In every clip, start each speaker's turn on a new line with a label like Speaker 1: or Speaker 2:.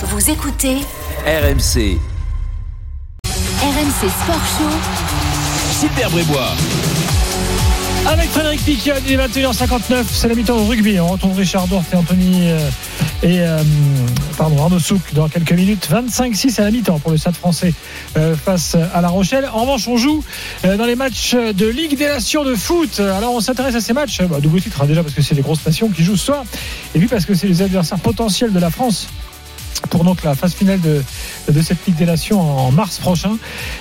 Speaker 1: Vous écoutez
Speaker 2: RMC.
Speaker 1: RMC Sport Show.
Speaker 2: Super Brébois.
Speaker 3: Avec Frédéric Piquion, il est 21h59, c'est la mi-temps au rugby. On retrouve Richard Dorf et Anthony euh, et euh, pardon, Arnaud Souk dans quelques minutes. 25-6 à la mi-temps pour le Stade français euh, face à La Rochelle. En revanche, on joue euh, dans les matchs de Ligue des Nations de foot. Alors on s'intéresse à ces matchs, bah, double titre hein, déjà parce que c'est les grosses nations qui jouent ce soir, et puis parce que c'est les adversaires potentiels de la France pour donc la phase finale de, de cette Ligue des Nations en mars prochain.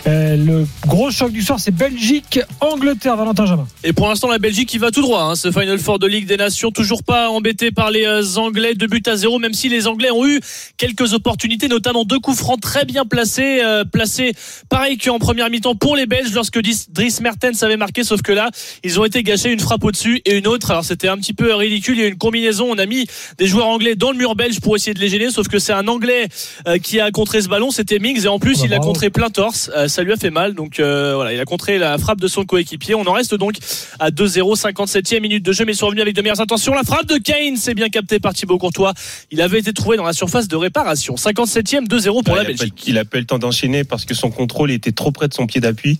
Speaker 3: Euh, le gros choc du soir, c'est Belgique-Angleterre, Valentin Jamin.
Speaker 4: Et pour l'instant, la Belgique qui va tout droit. Hein, ce Final Four de Ligue des Nations, toujours pas embêté par les euh, Anglais. Deux buts à zéro, même si les Anglais ont eu quelques opportunités, notamment deux coups francs très bien placés, euh, placés pareil qu'en première mi-temps pour les Belges lorsque Dries Mertens avait marqué. Sauf que là, ils ont été gâchés une frappe au-dessus et une autre. Alors c'était un petit peu ridicule. Il y a une combinaison. On a mis des joueurs anglais dans le mur belge pour essayer de les gêner. Sauf que c'est un Anglais euh, qui a contré ce ballon, c'était Mings et en plus
Speaker 3: bah
Speaker 4: il a
Speaker 3: bravo.
Speaker 4: contré plein torse. Euh, ça lui a fait mal. Donc euh, voilà, il a contré la frappe de son coéquipier. On en reste donc à 2-0, 57e minute de jeu, mais ils sont revenus avec de meilleures intentions. La frappe de Kane, c'est bien capté par Thibaut Courtois. Il avait été trouvé dans la surface de réparation. 57e, 2-0 pour la
Speaker 5: il, a pas,
Speaker 4: Belgique.
Speaker 5: il a pas eu le temps d'enchaîner parce que son contrôle était trop près de son pied d'appui.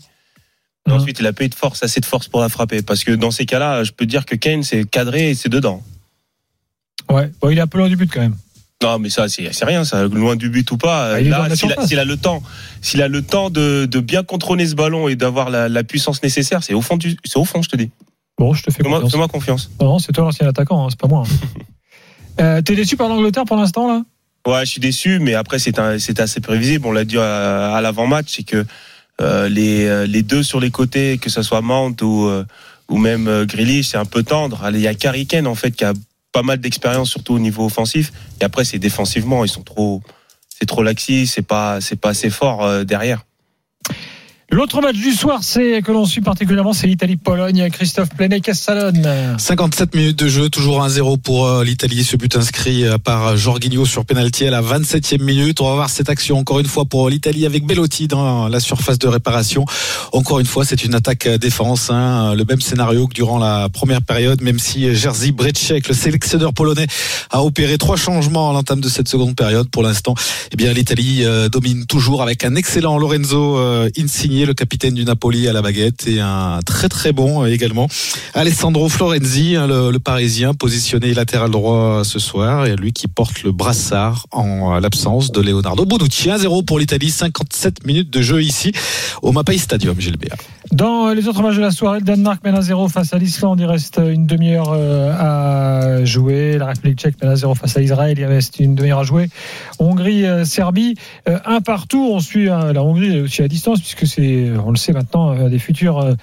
Speaker 3: Mhm.
Speaker 5: Ensuite, il a pas eu de force, assez de force pour la frapper. Parce que dans ces cas-là, je peux dire que Kane, c'est cadré et c'est dedans.
Speaker 3: Ouais, bon, il est un peu loin du but quand même.
Speaker 5: Non, mais ça, c'est rien, ça. Loin du but ou pas.
Speaker 3: Ah,
Speaker 5: là, s'il a, le temps, s'il a le temps de, de bien contrôler ce ballon et d'avoir la, la puissance nécessaire, c'est au fond du, c'est au fond, je te dis.
Speaker 3: Bon, je te fais confiance.
Speaker 5: fais-moi confiance.
Speaker 3: Non, non, c'est toi l'ancien attaquant, hein, c'est pas moi. hein. Euh, T'es déçu par l'Angleterre pour l'instant là?
Speaker 5: Ouais, je suis déçu, mais après, c'est assez prévisible. On l'a dit à, à l'avant-match, c'est que euh, les, euh, les deux sur les côtés, que ce soit Mount ou, euh, ou même euh, Grealish, c'est un peu tendre. Il y a Kane, en fait, qui a pas mal d'expérience, surtout au niveau offensif. Et après, c'est défensivement, ils sont trop, c'est trop laxis, c'est pas, c'est pas assez fort euh, derrière.
Speaker 3: L'autre match du soir, c'est que l'on suit particulièrement, c'est l'Italie-Pologne. Christophe Plenet, Castellone.
Speaker 6: 57 minutes de jeu, toujours 1-0 pour euh, l'Italie. Ce but inscrit euh, par Jorginho sur penalty à la 27e minute. On va voir cette action encore une fois pour l'Italie avec Bellotti dans la surface de réparation. Encore une fois, c'est une attaque euh, défense. hein. Le même scénario que durant la première période, même si Jerzy Brecek, le sélectionneur polonais, a opéré trois changements à l'entame de cette seconde période. Pour l'instant, eh bien l'Italie domine toujours avec un excellent Lorenzo euh, Le capitaine du Napoli à la baguette, et un très très bon euh, également Alessandro Florenzi, hein, le, le Parisien, positionné latéral droit ce soir, et lui qui porte le brassard en euh, l'absence de Leonardo Bonucci. 1-0 pour l'Italie, 57 minutes de jeu ici au Mapai Stadium, Gilbert.
Speaker 3: Dans les autres matchs de la soirée, le Danemark mène à 0 face à l'Islande. Il reste une demi-heure euh, à jouer. La République tchèque mène à 0 face à Israël. Il reste une demi-heure à jouer. Hongrie-Serbie, euh, un partout. On suit euh, la Hongrie aussi à distance, puisque c'est, on le sait maintenant, euh, des futurs euh,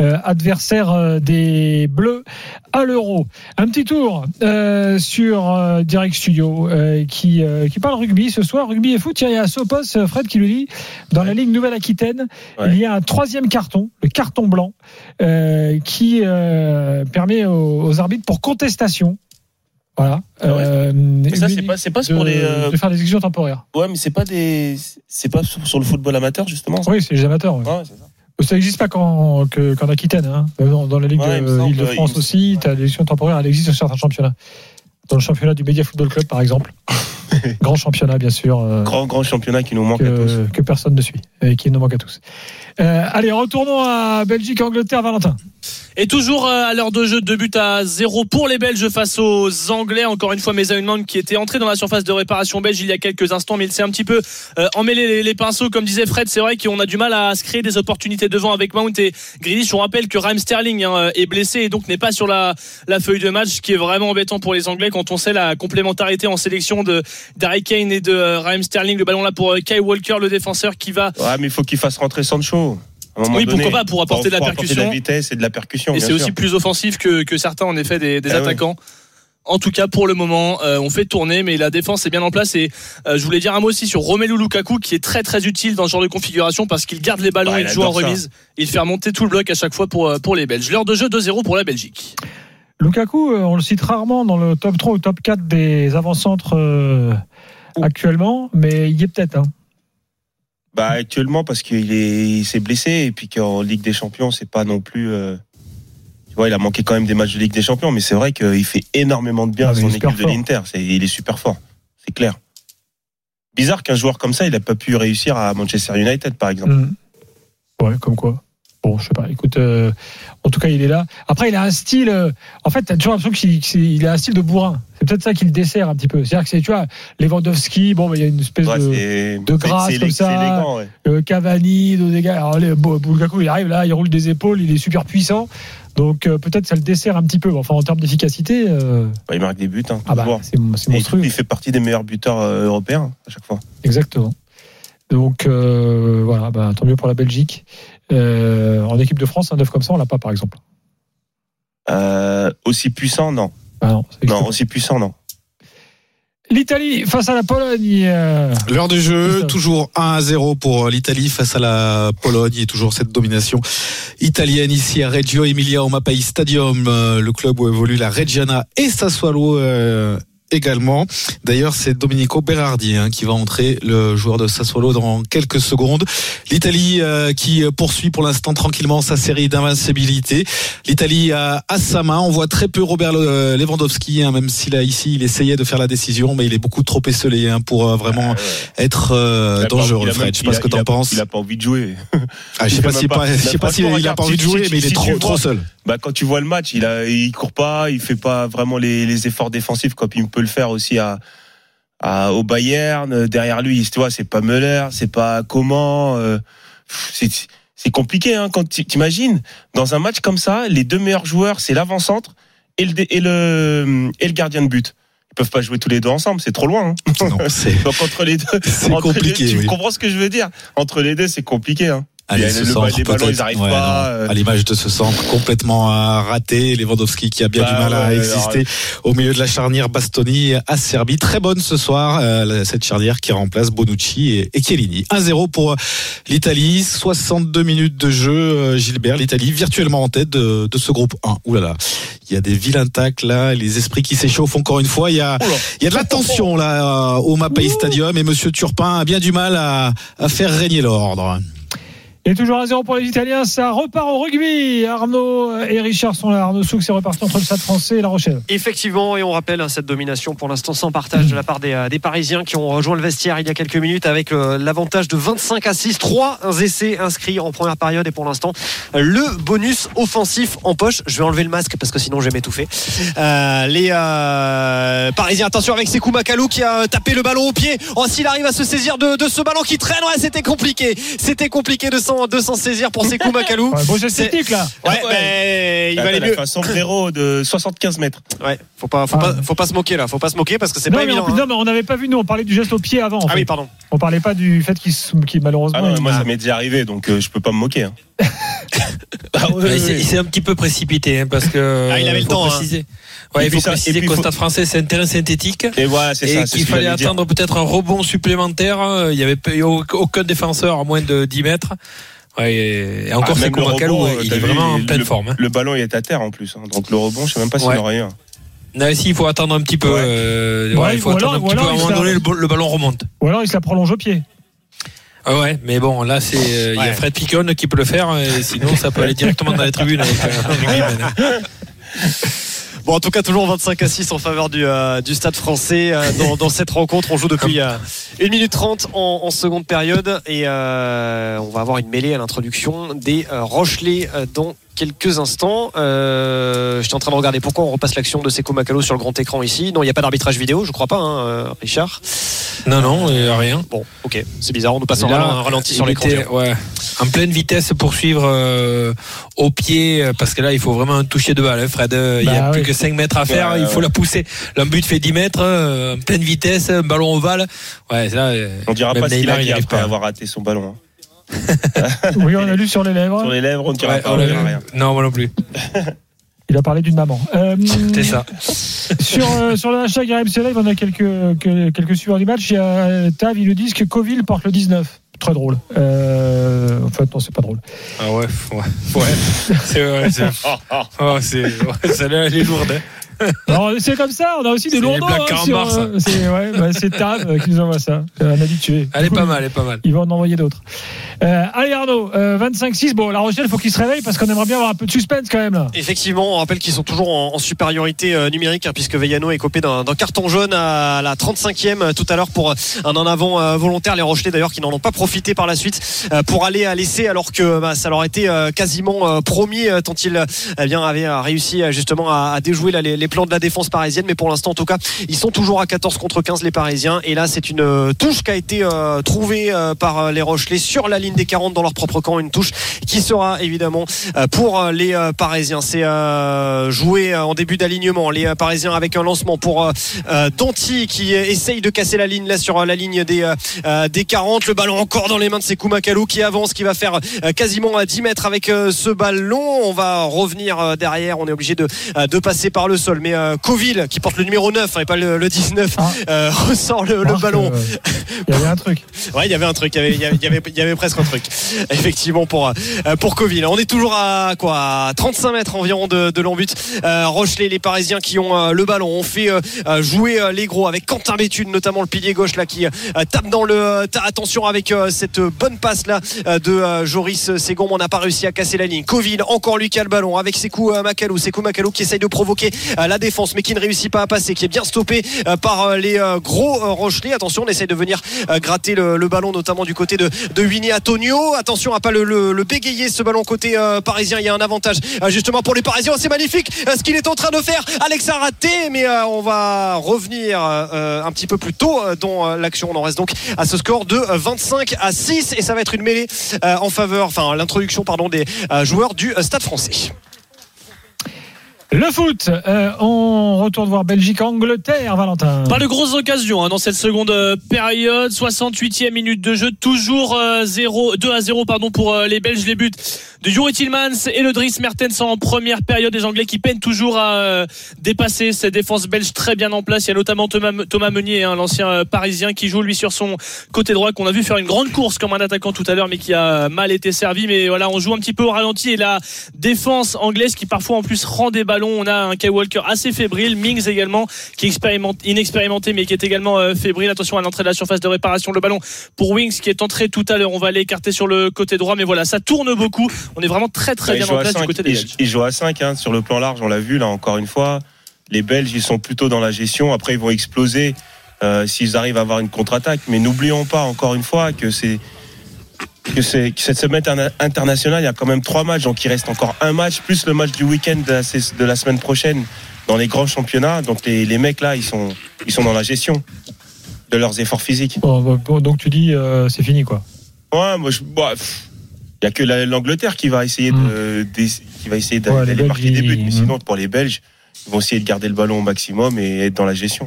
Speaker 3: euh, adversaires euh, des Bleus à l'Euro. Un petit tour euh, sur euh, Direct Studio euh, qui, euh, qui parle rugby ce soir. Rugby et foot. Il y a Sopos, euh, Fred qui le dit, dans la Ligue Nouvelle-Aquitaine.
Speaker 5: Ouais.
Speaker 3: Il y a un troisième carton, le carton blanc, euh, qui euh, permet aux, aux arbitres pour contestation. Voilà.
Speaker 5: Ah ouais.
Speaker 3: Euh,
Speaker 5: ça, c'est pas, c'est pas
Speaker 3: de,
Speaker 5: pour les. euh,
Speaker 3: de faire des exécutions temporaires.
Speaker 5: Ouais, mais c'est pas des, c'est pas sur le football amateur justement. ça
Speaker 3: Oui, c'est les amateurs. ouais.
Speaker 5: Ça.
Speaker 3: Ça n'existe pas qu'en que- qu'en Aquitaine. Hein. Dans, dans la Ligue de
Speaker 5: il me-
Speaker 3: aussi, tu as l'élection temporaire, elle existe sur certains championnats. Dans le championnat du Media Football Club, par exemple. Grand championnat, bien sûr. euh,
Speaker 5: Grand, grand championnat qui nous manque à tous.
Speaker 3: que, que personne ne suit et qui nous manque à tous. Euh, allez, retournons à Belgique-Angleterre, Valentin.
Speaker 4: Et toujours euh, à l'heure de jeu, deux buts à zéro pour les Belges face aux Anglais. Encore une fois, Mount qui était entré dans la surface de réparation belge il y a quelques instants, mais il s'est un petit peu euh, emmêlé les, les pinceaux. Comme disait Fred, c'est vrai qu'on a du mal à se créer des opportunités devant avec Mount et Grealish. On rappelle que Raheem Sterling hein, est blessé et donc n'est pas sur la, la feuille de match, ce qui est vraiment embêtant pour les Anglais quand on sait la complémentarité en sélection de d'Harry Kane et de euh, Raheem Sterling. Le ballon là pour euh, Kai Walker, le défenseur qui va
Speaker 5: Ouais, mais il faut qu'il fasse rentrer Sancho.
Speaker 4: Oui,
Speaker 5: donné,
Speaker 4: pourquoi pas, pour apporter de la
Speaker 5: apporter
Speaker 4: percussion.
Speaker 5: de la vitesse et de la percussion.
Speaker 4: Et c'est aussi plus offensif que, que certains, en effet, des, des
Speaker 5: Ah
Speaker 4: attaquants. En tout cas, pour le moment, euh, on fait tourner, mais la défense est bien en place. Et euh, je voulais dire un mot aussi sur Romelu Lukaku, qui est très très utile dans ce genre de configuration parce qu'il garde les ballons,
Speaker 5: Ouais,
Speaker 4: il
Speaker 5: il
Speaker 4: joue en
Speaker 5: ça.
Speaker 4: remise, il fait remonter tout le bloc à chaque fois pour, pour les Belges. L'heure de jeu 2-0 pour la Belgique.
Speaker 3: Lukaku, euh, on le cite rarement dans le top 3 ou top 4 des avant-centres euh, actuellement, mais il y est peut-être. Hein.
Speaker 5: Bah actuellement parce qu'il est, il s'est blessé et puis qu'en Ligue des Champions c'est pas non plus. euh, Tu vois, il a manqué quand même des matchs de Ligue des Champions, mais c'est vrai qu'il fait énormément de bien
Speaker 3: Ah,
Speaker 5: à son équipe de l'Inter. Il est super fort, c'est clair. bizarre qu'un joueur comme ça, il a pas pu réussir à Manchester United, par exemple.
Speaker 3: Mm. Ouais, comme quoi. Bon, je sais pas. Écoute, euh, en tout cas, il est là. Après, il a un style. euh, en fait, t'as toujours l'impression qu'il il a un style de bourrin. C'est peut-être ça qui le dessert un petit peu. C'est-à-dire que c'est, tu vois, Lewandowski. Bon, bah, il y a une espèce
Speaker 5: Ouais,
Speaker 3: de de grâce comme ça.
Speaker 5: élégant, ouais.
Speaker 3: euh, Cavani, de dégâts. Alors, les, bon, il arrive là, il roule des épaules, il est super puissant. Donc, euh, peut-être ça le dessert un petit peu. Enfin, en termes d'efficacité, euh,
Speaker 5: Bah, il marque des buts, hein,
Speaker 3: ah bah, c'est, monstrueux.
Speaker 5: il fait partie des meilleurs buteurs euh, européens à chaque fois.
Speaker 3: Exactement. Donc voilà, bah, tant mieux pour la Belgique. Euh, en équipe de France, un neuf comme ça, on l'a pas par exemple.
Speaker 5: Euh, aussi puissant, non.
Speaker 3: Ah non,
Speaker 5: aussi puissant, non.
Speaker 3: L'Italie face à la Pologne. euh,
Speaker 6: L'heure du
Speaker 3: C'est
Speaker 6: jeu, toujours 1 à 0 pour l'Italie face à la Pologne et toujours cette domination italienne ici à Reggio Emilia au Mapai Stadium, euh, le club où évolue la Reggiana et Sassuolo euh, également. D'ailleurs, c'est Domenico Berardi hein, qui va entrer, le joueur de Sassuolo, dans quelques secondes. L'Italie euh, qui poursuit pour l'instant tranquillement sa série d'invincibilité. L'Italie a à sa main. On voit très peu Robert Le- Lewandowski, hein, même s'il a ici, il essayait de faire la décision, mais il est beaucoup trop esselé hein, pour euh, vraiment être euh,
Speaker 5: Il a pas-
Speaker 6: dangereux.
Speaker 5: a
Speaker 6: Fred, je sais pas ce que t'en penses.
Speaker 5: Il a pas envie de jouer.
Speaker 6: Ah, je sais pas s'il
Speaker 5: pas-
Speaker 6: pas, pas a pas envie de jouer, mais il est trop, seul.
Speaker 5: Bah, quand tu vois le match, il a, il court pas, il fait pas vraiment les, les efforts défensifs comme il peut le faire aussi à, à au Bayern. Derrière lui, tu vois, c'est pas Müller, c'est pas comment. euh, c'est compliqué hein, quand t'imagines dans un match comme ça, les deux meilleurs joueurs, c'est l'avant-centre et le et le et le gardien de but. Ils peuvent pas jouer tous les deux ensemble, c'est trop loin. hein.
Speaker 6: Non,
Speaker 5: Donc entre les deux,
Speaker 6: c'est
Speaker 5: les-
Speaker 6: compliqué.
Speaker 5: tu
Speaker 6: oui.
Speaker 5: comprends ce que je veux dire Entre les deux, c'est compliqué. Hein.
Speaker 6: Allez,
Speaker 5: Il y a
Speaker 6: ce
Speaker 5: le-
Speaker 6: centre,
Speaker 5: les ballons, ils arrivent
Speaker 6: Ouais,
Speaker 5: pas,
Speaker 6: non.
Speaker 5: euh.
Speaker 6: À l'image de ce centre complètement euh, raté, Lewandowski qui a bien
Speaker 5: Bah
Speaker 6: du mal à
Speaker 5: ouais,
Speaker 6: exister au milieu de la charnière Bastoni à Serbie. Très bonne ce soir, euh, cette charnière qui remplace Bonucci et, et Chiellini. 1-0 pour l'Italie, 62 minutes de jeu. euh, Gilbert, l'Italie virtuellement en tête de, de ce groupe 1. Ouh là là, il y a des vilains tacles là, les esprits qui s'échauffent encore une fois. Il y a,
Speaker 5: Oula.
Speaker 6: il y a de la tension là euh, au Mapai Stadium et Monsieur Turpin a bien du mal à, à faire régner l'ordre.
Speaker 3: Et toujours à 0 pour les Italiens, ça repart au rugby. Arnaud et Richard sont là. Arnaud Souk, c'est reparti entre le Stade français et La Rochelle.
Speaker 2: Effectivement, et on rappelle hein, cette domination pour l'instant sans partage de la part des, euh, des Parisiens qui ont rejoint le vestiaire il y a quelques minutes avec euh, l'avantage de 25 à 6, 3 essais inscrits en première période et pour l'instant le bonus offensif en poche. Je vais enlever le masque parce que sinon je vais m'étouffer. Euh, les Parisiens, attention avec Sekou Makalou qui a tapé le ballon au pied. Oh, s'il arrive à se saisir de, de ce ballon qui traîne, ouais, c'était compliqué. C'était compliqué de s'en de s'en saisir pour Sekou Makalou.
Speaker 3: Ouais, beau geste
Speaker 2: C'est-
Speaker 3: technique là.
Speaker 2: Ouais,
Speaker 5: Ouais.
Speaker 2: mais il valait
Speaker 5: il a
Speaker 2: mieux.
Speaker 5: un sombrero de 75 mètres.
Speaker 2: Ouais, faut pas, faut,
Speaker 3: Ah.
Speaker 2: pas, faut pas se moquer là, faut pas se moquer parce que c'est
Speaker 3: Non,
Speaker 2: pas
Speaker 3: mais
Speaker 2: évident. hein.
Speaker 3: non, mais on n'avait pas vu, nous, on parlait du geste au pied avant. en
Speaker 2: Ah
Speaker 3: fait.
Speaker 2: oui, pardon.
Speaker 3: On parlait pas du fait qu'il se- qu'il, malheureusement.
Speaker 5: Ah non,
Speaker 3: il-
Speaker 5: moi ça m'est déjà arrivé, donc euh, je peux pas me moquer. hein. Ah ouais,
Speaker 7: il s'est- un petit peu précipité hein, parce que
Speaker 2: Ah, il avait le
Speaker 7: faut
Speaker 2: temps, hein.
Speaker 7: préciser. Ouais, il faut
Speaker 5: ça-
Speaker 7: préciser qu'au
Speaker 5: faut-
Speaker 7: Stade Français c'est un terrain synthétique
Speaker 5: Et voilà, c'est
Speaker 7: et
Speaker 5: ça. c'est
Speaker 7: qu'il fallait attendre peut-être un rebond supplémentaire. Il y avait aucun défenseur à moins de 10 mètres. Ouais, et, et encore
Speaker 5: Ah,
Speaker 7: c'est
Speaker 5: rebond,
Speaker 7: il
Speaker 5: t'as
Speaker 7: est
Speaker 5: vu,
Speaker 7: vraiment en
Speaker 5: le-
Speaker 7: pleine forme. hein.
Speaker 5: Le ballon il est à terre en plus, hein. donc le rebond, je sais même pas s'il
Speaker 7: Ouais.
Speaker 5: en aurait eu un.
Speaker 7: Non, si, il faut attendre un petit peu.
Speaker 5: Ouais.
Speaker 7: euh,
Speaker 3: Ouais,
Speaker 7: ouais, il faut attendre un petit peu. À un moment donné, le ballon remonte.
Speaker 3: Ou alors il se la prolonge au pied.
Speaker 7: Ah ouais, mais bon, là, c'est euh, il y a. Fred Picon qui peut le faire. Et sinon, ça peut aller directement dans les tribunes avec euh.
Speaker 2: Bon, en tout cas, toujours 25 à 6 en faveur du, euh, du stade français euh, dans, dans cette rencontre. On joue depuis euh, 1 minute 30 en, en seconde période et euh, on va avoir une mêlée à l'introduction des euh, Rochelais euh, dans quelques instants. Euh, J'étais en train de regarder pourquoi on repasse l'action de Seko Makalo sur le grand écran ici. Non, il n'y a pas d'arbitrage vidéo, je crois pas, hein, euh, Richard.
Speaker 7: Non, non, il y a rien.
Speaker 2: Bon, ok, c'est bizarre, on nous passe
Speaker 7: là,
Speaker 2: ralenti- sur l'écran.
Speaker 7: ouais, en pleine vitesse pour suivre euh, au pied, parce que là, il faut vraiment un toucher de balle, hein, Fred. Euh, il n'y a
Speaker 3: Bah
Speaker 7: plus que 5 mètres à faire,
Speaker 5: Ouais,
Speaker 7: il faut
Speaker 5: ouais.
Speaker 7: la pousser. Le but fait 10 mètres, euh, en pleine vitesse, un ballon ovale. Ouais, là,
Speaker 5: On dira pas ce qu'il
Speaker 7: arrive
Speaker 5: après
Speaker 7: pas.
Speaker 5: avoir raté son ballon. hein.
Speaker 3: Oui, on a lu sur les lèvres.
Speaker 5: Sur les lèvres, on dira
Speaker 7: ouais,
Speaker 5: pas,
Speaker 7: on
Speaker 5: on rien.
Speaker 7: Non, moi non plus.
Speaker 3: Il a parlé d'une maman. Euh,
Speaker 7: C'est ça.
Speaker 3: Sur, euh, sur le hashtag RMC Live, on a quelques, que- quelques suiveurs du match. Il y a euh, Tav, ils nous disent que Coville porte le 19. Très drôle. Euh, en fait, non, c'est pas drôle.
Speaker 7: Ah ouais, ouais. ouais. C'est ouais, c'est- oh, c'est- ouais, celle-là, elle est lourde. hein.
Speaker 3: C'est comme ça, on a aussi des
Speaker 7: blagues
Speaker 3: hein, sur, euh, c'est ouais, bah, Tam euh, qui nous envoie ça. Un habitué.
Speaker 7: Elle est pas mal, elle est pas mal.
Speaker 3: Il va en envoyer d'autres. Euh, allez Arnaud, euh, 25-6. Bon, La Rochelle, il faut qu'il se réveille parce qu'on aimerait bien avoir un peu de suspense quand même là.
Speaker 2: Effectivement, on rappelle qu'ils sont toujours en, en supériorité euh, numérique hein, puisque Veyano est copé d'un carton jaune à la 35e euh, tout à l'heure pour un en avant euh, volontaire. Les Rochelais d'ailleurs qui n'en ont pas profité par la suite euh, pour aller à l'essai alors que bah, ça leur était euh, quasiment euh, promis euh, tant ils eh bien, avaient euh, réussi justement à, à déjouer là, les, les plans de la défense parisienne. Mais pour l'instant, en tout cas, ils sont toujours à 14 contre 15 les Parisiens. Et là, c'est une euh, touche qui a été euh, trouvée euh, par les Rochelais sur la ligne des 40 dans leur propre camp. Une touche qui sera évidemment pour les Parisiens. C'est joué en début d'alignement. Les Parisiens avec un lancement pour Danti qui essaye de casser la ligne là sur la ligne des, des 40. Le ballon encore dans les mains de Sekou Makalou qui avance, qui va faire quasiment à 10 mètres avec ce ballon. On va revenir derrière. On est obligé de, de passer par le sol. Mais euh, Coville, qui porte le numéro 9 hein, et pas le, le 19,
Speaker 3: Ah.
Speaker 2: euh, ressort le, le
Speaker 3: Marc,
Speaker 2: ballon.
Speaker 3: euh, Il y avait un truc.
Speaker 2: Ouais, il y avait un truc, il y avait, y y presque un truc. Effectivement, pour, pour Coville. On est toujours à quoi à 35 mètres environ de, de l'embut. Rochelet, les Parisiens qui ont le ballon. On fait jouer les gros avec Quentin Bétude, notamment le pilier gauche là qui tape dans le. attention avec cette bonne passe là de Joris Segom. On n'a pas réussi à casser la ligne. Coville, encore lui qui a le ballon avec Sekou euh, Makalou. Sekou Makalou qui essaye de provoquer la défense mais qui ne réussit pas à passer, qui est bien stoppé euh, par euh, les euh, gros Rochelais. Attention, on essaye de venir gratter le, ballon, notamment du côté de, de Winnie Antonio. Attention à pas le, le, bégayer ce ballon côté parisien. Il y a un avantage justement pour les Parisiens. C'est magnifique ce qu'il est en train de faire. Alex a raté, mais on va revenir un petit peu plus tôt dans l'action. On en reste donc à ce score de euh, 25 à 6 et ça va être une mêlée en faveur, enfin l'introduction pardon des joueurs du Stade Français.
Speaker 3: Le foot, euh, on retourne voir Belgique-Angleterre, Valentin.
Speaker 4: Pas de grosses occasions hein, dans cette seconde euh, période. 68e minute de jeu, toujours euh, 0, 2 à 0 pardon, pour euh, les Belges. Les buts de Juri Tillmans et le Dries Mertens en première période. Les Anglais qui peinent toujours à euh, dépasser cette défense belge très bien en place. Il y a notamment Thomas, Thomas Meunier, hein, l'ancien euh, parisien, qui joue lui sur son côté droit, qu'on a vu faire une grande course comme un attaquant tout à l'heure, mais qui a mal été servi. Mais voilà, on joue un petit peu au ralenti et la défense anglaise qui parfois en plus rend des ballons. On a un Kyle Walker assez fébrile, Mings également qui est expérimenté, inexpérimenté mais qui est également euh, fébrile. Attention à l'entrée de la surface de réparation. Le ballon pour Wings qui est entré tout à l'heure. On va l'écarter sur le côté droit, mais voilà, ça tourne beaucoup. On est vraiment très très
Speaker 5: Ouais,
Speaker 4: bien en place du côté des Belges.
Speaker 5: Il joue à 5 sur le plan large, on l'a vu là encore une fois. Les Belges, ils sont plutôt dans la gestion. Après, ils vont exploser euh, s'ils arrivent à avoir une contre-attaque. Mais n'oublions pas encore une fois que c'est que c'est que cette semaine interna- internationale, il y a quand même trois matchs, donc il reste encore un match plus le match du week-end de la, sais- de la semaine prochaine dans les grands championnats. Donc les, les mecs là, ils sont ils sont dans la gestion de leurs efforts physiques.
Speaker 3: Bon, bon, bon, donc tu dis euh, c'est fini quoi.
Speaker 5: Ouais, moi, je, bah, il y a que la- l'Angleterre qui va essayer de, d'ess- qui va essayer
Speaker 3: Ouais,
Speaker 5: d'aller
Speaker 3: Belges,
Speaker 5: marquer des buts. Mais sinon, pour les Belges, ils vont essayer de garder le ballon au maximum et être dans la gestion.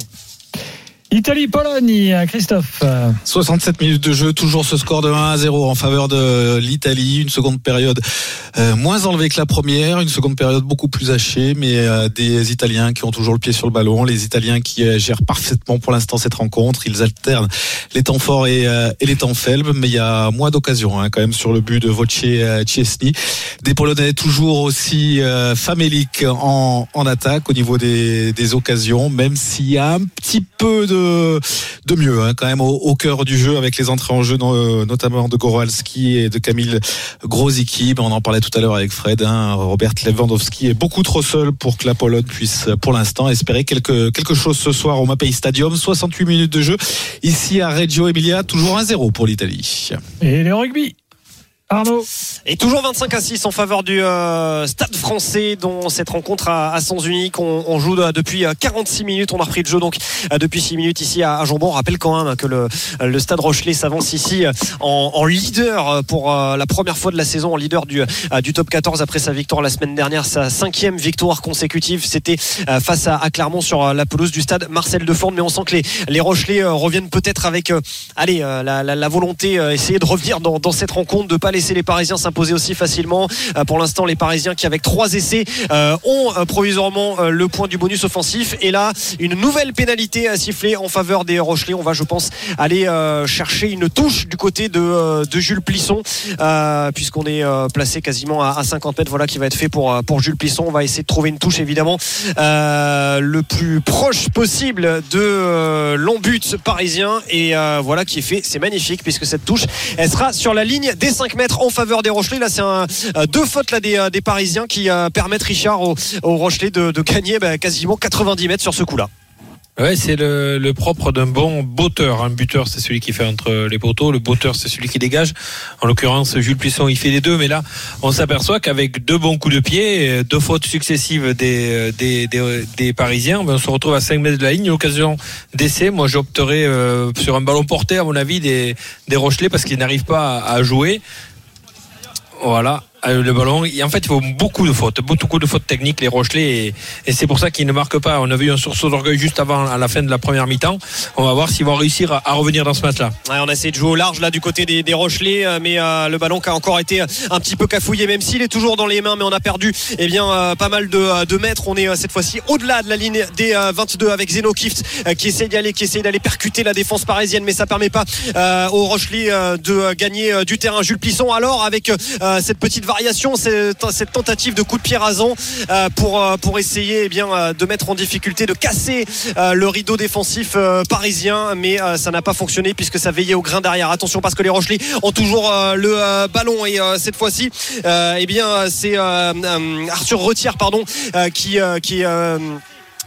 Speaker 3: Italie-Pologne, Christophe. Euh,
Speaker 6: 67 minutes de jeu, toujours ce score de 1 à 0 en faveur de l'Italie. Une seconde période euh, moins enlevée que la première, une seconde période beaucoup plus hachée, mais euh, des Italiens qui ont toujours le pied sur le ballon, les Italiens qui euh, gèrent parfaitement pour l'instant cette rencontre. Ils alternent les temps forts et, les temps faibles, mais il y a moins d'occasions hein, quand même sur le but de Voce Chesney. Des Polonais toujours aussi faméliques en, attaque au niveau des occasions, même s'il y a un petit peu de, de mieux hein, quand même au, cœur du jeu avec les entrées en jeu no- notamment de Goralski et de Kamil Grozicki. Ben, on en parlait tout à l'heure avec Fred. Hein, Robert Lewandowski est beaucoup trop seul pour que la Pologne puisse pour l'instant espérer quelque, quelque chose ce soir au Mapei Stadium. 68 minutes de jeu ici à Reggio Emilia, toujours 1-0 pour l'Italie.
Speaker 3: Et le rugby. Arnaud.
Speaker 2: Et toujours 25 à 6 en faveur du euh, Stade français dont cette rencontre à, à sens unique. On, on joue euh, depuis euh, 46 minutes. On a repris le jeu donc euh, depuis 6 minutes ici à, à Jambon. On rappelle quand même que le, le Stade Rochelet s'avance ici euh, en, en leader euh, pour euh, la première fois de la saison, en leader du, euh, du top 14 après sa victoire la semaine dernière, sa cinquième victoire consécutive. C'était euh, face à, à Clermont sur euh, la pelouse du Stade Marcel Defourne. Mais on sent que les, les Rochelais euh, reviennent peut-être avec, euh, allez, euh, la, la, la volonté, euh, essayer de revenir dans, dans cette rencontre, de pas laisser les Parisiens s'imposer aussi facilement. Euh, pour l'instant, les Parisiens qui avec trois essais euh, ont euh, provisoirement le point du bonus offensif. Et là, une nouvelle pénalité à siffler en faveur des Rochelais. On va, je pense, aller chercher une touche du côté de, de Jules Plisson, puisqu'on est placé quasiment à, à 50 mètres. Voilà qui va être fait pour, pour Jules Plisson. On va essayer de trouver une touche évidemment le plus proche possible de l'embut parisien. Et voilà qui est fait. C'est magnifique puisque cette touche, elle sera sur la ligne des 5 mètres en faveur des Rochelais. Là, c'est euh, deux fautes là, des, euh, Parisiens qui euh, permettent Richard au, au Rochelais de, gagner bah, quasiment 90 mètres sur ce coup-là.
Speaker 7: Ouais, c'est le, propre d'un bon botteur. Un buteur, c'est celui qui fait entre les poteaux. Le botteur, c'est celui qui dégage. En l'occurrence, Jules Puisson, il fait les deux. Mais là, on s'aperçoit qu'avec deux bons coups de pied, deux fautes successives des, Parisiens, ben, on se retrouve à 5 mètres de la ligne. L'occasion d'essai, moi, j'opterais sur un ballon porté, à mon avis, des, des Rochelais parce qu'ils n'arrivent pas à jouer. Voilà. Euh, Le ballon, en fait, il faut beaucoup de fautes, beaucoup de fautes techniques, les Rochelais, et, c'est pour ça qu'ils ne marquent pas. On a vu un sursaut d'orgueil juste avant, à la fin de la première mi-temps. On va voir s'ils vont réussir à, revenir dans ce match-là.
Speaker 2: On a essayé de jouer au large là du côté des, Rochelais, euh, mais euh, le ballon qui a encore été un petit peu cafouillé, même s'il est toujours dans les mains, mais on a perdu eh bien euh, pas mal de, euh, mètres. On est euh, cette fois-ci au-delà de la ligne des euh, 22 avec Zeno Kift euh, qui essaie d'y aller, qui essaie d'aller percuter la défense parisienne, mais ça permet pas euh, aux Rochelais euh, de euh, gagner euh, du terrain. Jules Plisson alors avec euh, cette petite variation, cette, tentative de coup de pied rasant euh, pour euh, pour essayer eh bien euh, de mettre en difficulté, de casser le rideau défensif parisien, mais ça n'a pas fonctionné puisque ça veillait au grain derrière. Attention parce que les Rochelais ont toujours le ballon et cette fois-ci, eh bien c'est Arthur Retière pardon qui qui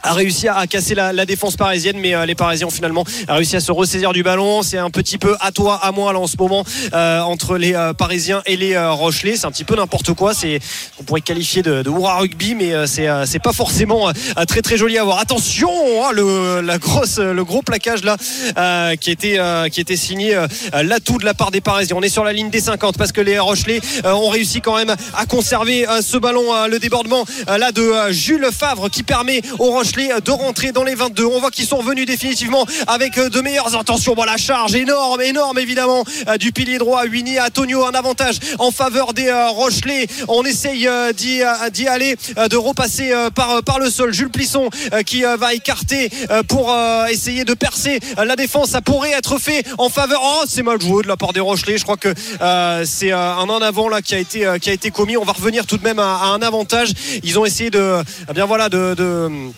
Speaker 2: a réussi à casser la, défense parisienne mais euh, les parisiens ont finalement réussi à se ressaisir du ballon. C'est un petit peu à toi à moi là en ce moment euh, entre les euh, parisiens et les rochelais. C'est un petit peu n'importe quoi. C'est on pourrait qualifier de, de hurrah rugby mais c'est pas forcément très très joli à voir. Attention hein, le la grosse le gros plaquage là qui était qui était signé l'atout de la part des parisiens. On est sur la ligne des 50 parce que les rochelais ont réussi quand même à conserver ce ballon le débordement là de Jules Favre qui permet aux Rochelais de rentrer dans les 22 on voit qu'ils sont revenus définitivement avec euh, de meilleures intentions. Bon la charge énorme énorme évidemment euh, du pilier droit. Winnie Antonio un avantage en faveur des euh, Rochelais. On essaye euh, d'y euh, aller euh, de repasser euh, par, le sol. Jules Plisson euh, qui euh, va écarter euh, pour euh, essayer de percer euh, la défense. Ça pourrait être fait en faveur. Oh c'est mal joué de la part des Rochelais. Je crois que euh, c'est euh, un en avant là qui a été euh, commis. On va revenir tout de même à, un avantage. Ils ont essayé de eh bien voilà de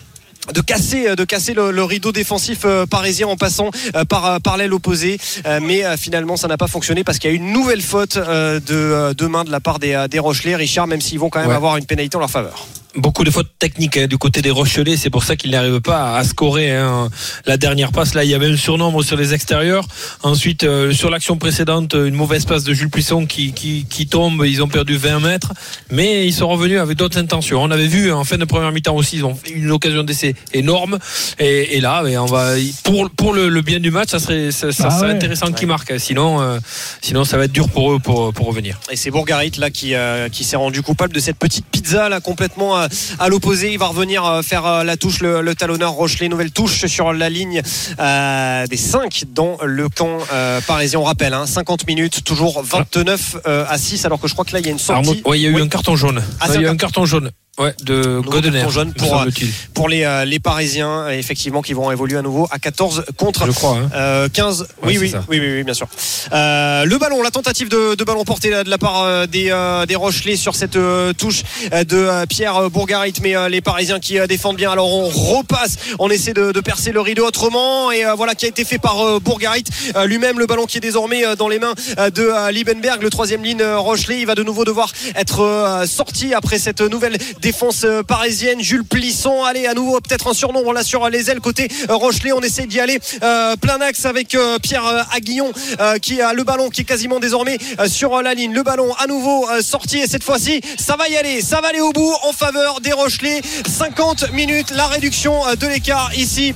Speaker 2: de casser de casser le, le rideau défensif euh, parisien en passant euh, par euh, par l'aile opposée. Euh, mais euh, finalement ça n'a pas fonctionné parce qu'il y a une nouvelle faute euh, de euh, de main de la part des euh, des Rochelais. Richard même s'ils vont quand même
Speaker 7: Ouais.
Speaker 2: avoir une pénalité en leur faveur
Speaker 7: beaucoup de fautes techniques hein, du côté des Rochelais. C'est pour ça qu'ils n'arrivent pas à scorer. hein. La dernière passe, là, il y avait un surnombre sur les extérieurs. Ensuite, euh, sur l'action précédente, une mauvaise passe de Jules Puisson qui, qui, qui tombe. Ils ont perdu 20 mètres. Mais ils sont revenus avec d'autres intentions. On avait vu en fin de première mi-temps aussi, ils ont fait une occasion d'essai énorme. Et, et là, mais on va, pour, pour le, le bien du match, ça serait, ça, ça
Speaker 3: Ah
Speaker 7: serait
Speaker 3: ouais.
Speaker 7: intéressant qu'ils marquent. Sinon, euh, sinon, ça va être dur pour eux pour, pour revenir.
Speaker 2: Et c'est Bourgarit là qui, euh, qui s'est rendu coupable de cette petite pizza là complètement à l'opposé. Il va revenir euh, faire euh, la touche, le, le talonneur Rochelet. Nouvelle touche sur la ligne euh, des 5 dans le camp euh, parisien. On rappelle, hein, 50 minutes, toujours 29 euh, à 6, alors que je crois que là il y a une sortie
Speaker 7: ouais, il y a eu
Speaker 2: Oui.
Speaker 7: un carton jaune.
Speaker 2: Ah,
Speaker 7: il y a
Speaker 2: un
Speaker 7: un carton jaune. Ouais, de Godener.
Speaker 2: jaune pour, euh, pour les, euh, les Parisiens, effectivement, qui vont évoluer à nouveau à 14 contre
Speaker 7: Je crois. hein.
Speaker 2: Euh, 15 oui
Speaker 7: Ouais,
Speaker 2: oui, oui oui oui bien sûr Euh, le ballon la tentative de, de ballon porté de la part des, des Rochelais sur cette touche de Pierre Bourgarit mais les Parisiens qui défendent bien alors on repasse on essaie de, de percer le rideau autrement et voilà qui a été fait par Bourgarit lui-même le ballon qui est désormais dans les mains de Liebenberg le troisième ligne Rochelet il va de nouveau devoir être sorti après cette nouvelle défense euh, parisienne. Jules Plisson allez à nouveau peut-être un surnombre là sur les ailes côté euh, Rochelet. On essaie d'y aller euh, plein axe avec Pierre Aguillon qui a le ballon qui est quasiment désormais sur la ligne. Le ballon à nouveau sorti. Et cette fois-ci ça va y aller. Ça va aller au bout en faveur des Rochelais. 50 minutes la réduction de l'écart ici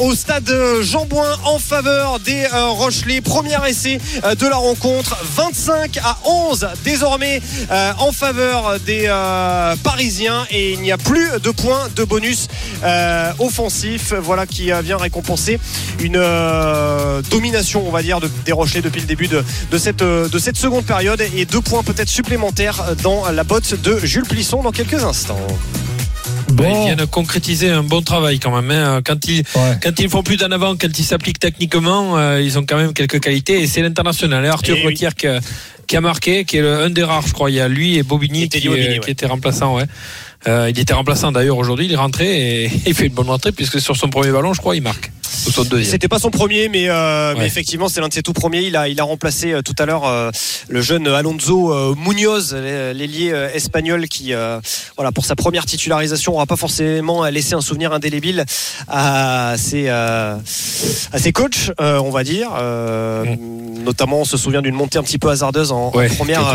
Speaker 2: au stade Jean Bouin en faveur des euh, Rochelais. Premier essai de la rencontre. 25 à 11 désormais en faveur des euh, Parisiens et il n'y a plus de points de bonus euh, offensif. Voilà qui vient récompenser une euh, domination, on va dire, de, des Rochelais depuis le début de, de cette, euh, de cette seconde période et deux points peut-être supplémentaires dans la botte de Jules Plisson dans quelques instants.
Speaker 3: Bon.
Speaker 7: Ils viennent concrétiser un bon travail quand même. hein. Quand ils
Speaker 3: Ouais.
Speaker 7: quand ils font plus d'en avant, quand ils s'appliquent techniquement, euh, ils ont quand même quelques qualités. Et c'est l'international. Arthur
Speaker 2: Eh oui.
Speaker 7: Qui, a- marqué, qui est le, un des rares, je crois. Il y a lui et Bobigny qui,
Speaker 2: Bobigny,
Speaker 7: euh,
Speaker 2: ouais.
Speaker 7: qui était remplaçant. Ouais. Euh, il était remplaçant d'ailleurs aujourd'hui. Il est rentré et il fait une bonne rentrée puisque sur son premier ballon, je crois, il marque.
Speaker 2: C'était pas son premier, mais, euh, mais effectivement, c'est l'un de ses tout premiers. Il a, il a remplacé euh, tout à l'heure euh, le jeune Alonso Munoz, l'ai- l'ailier espagnol, qui, voilà, pour sa première titularisation, aura pas forcément laissé un souvenir indélébile à ses, à ses coachs, on va dire. Euh, Notamment, on se souvient d'une montée un petit peu hasardeuse en, en
Speaker 7: Ouais,
Speaker 2: première, euh,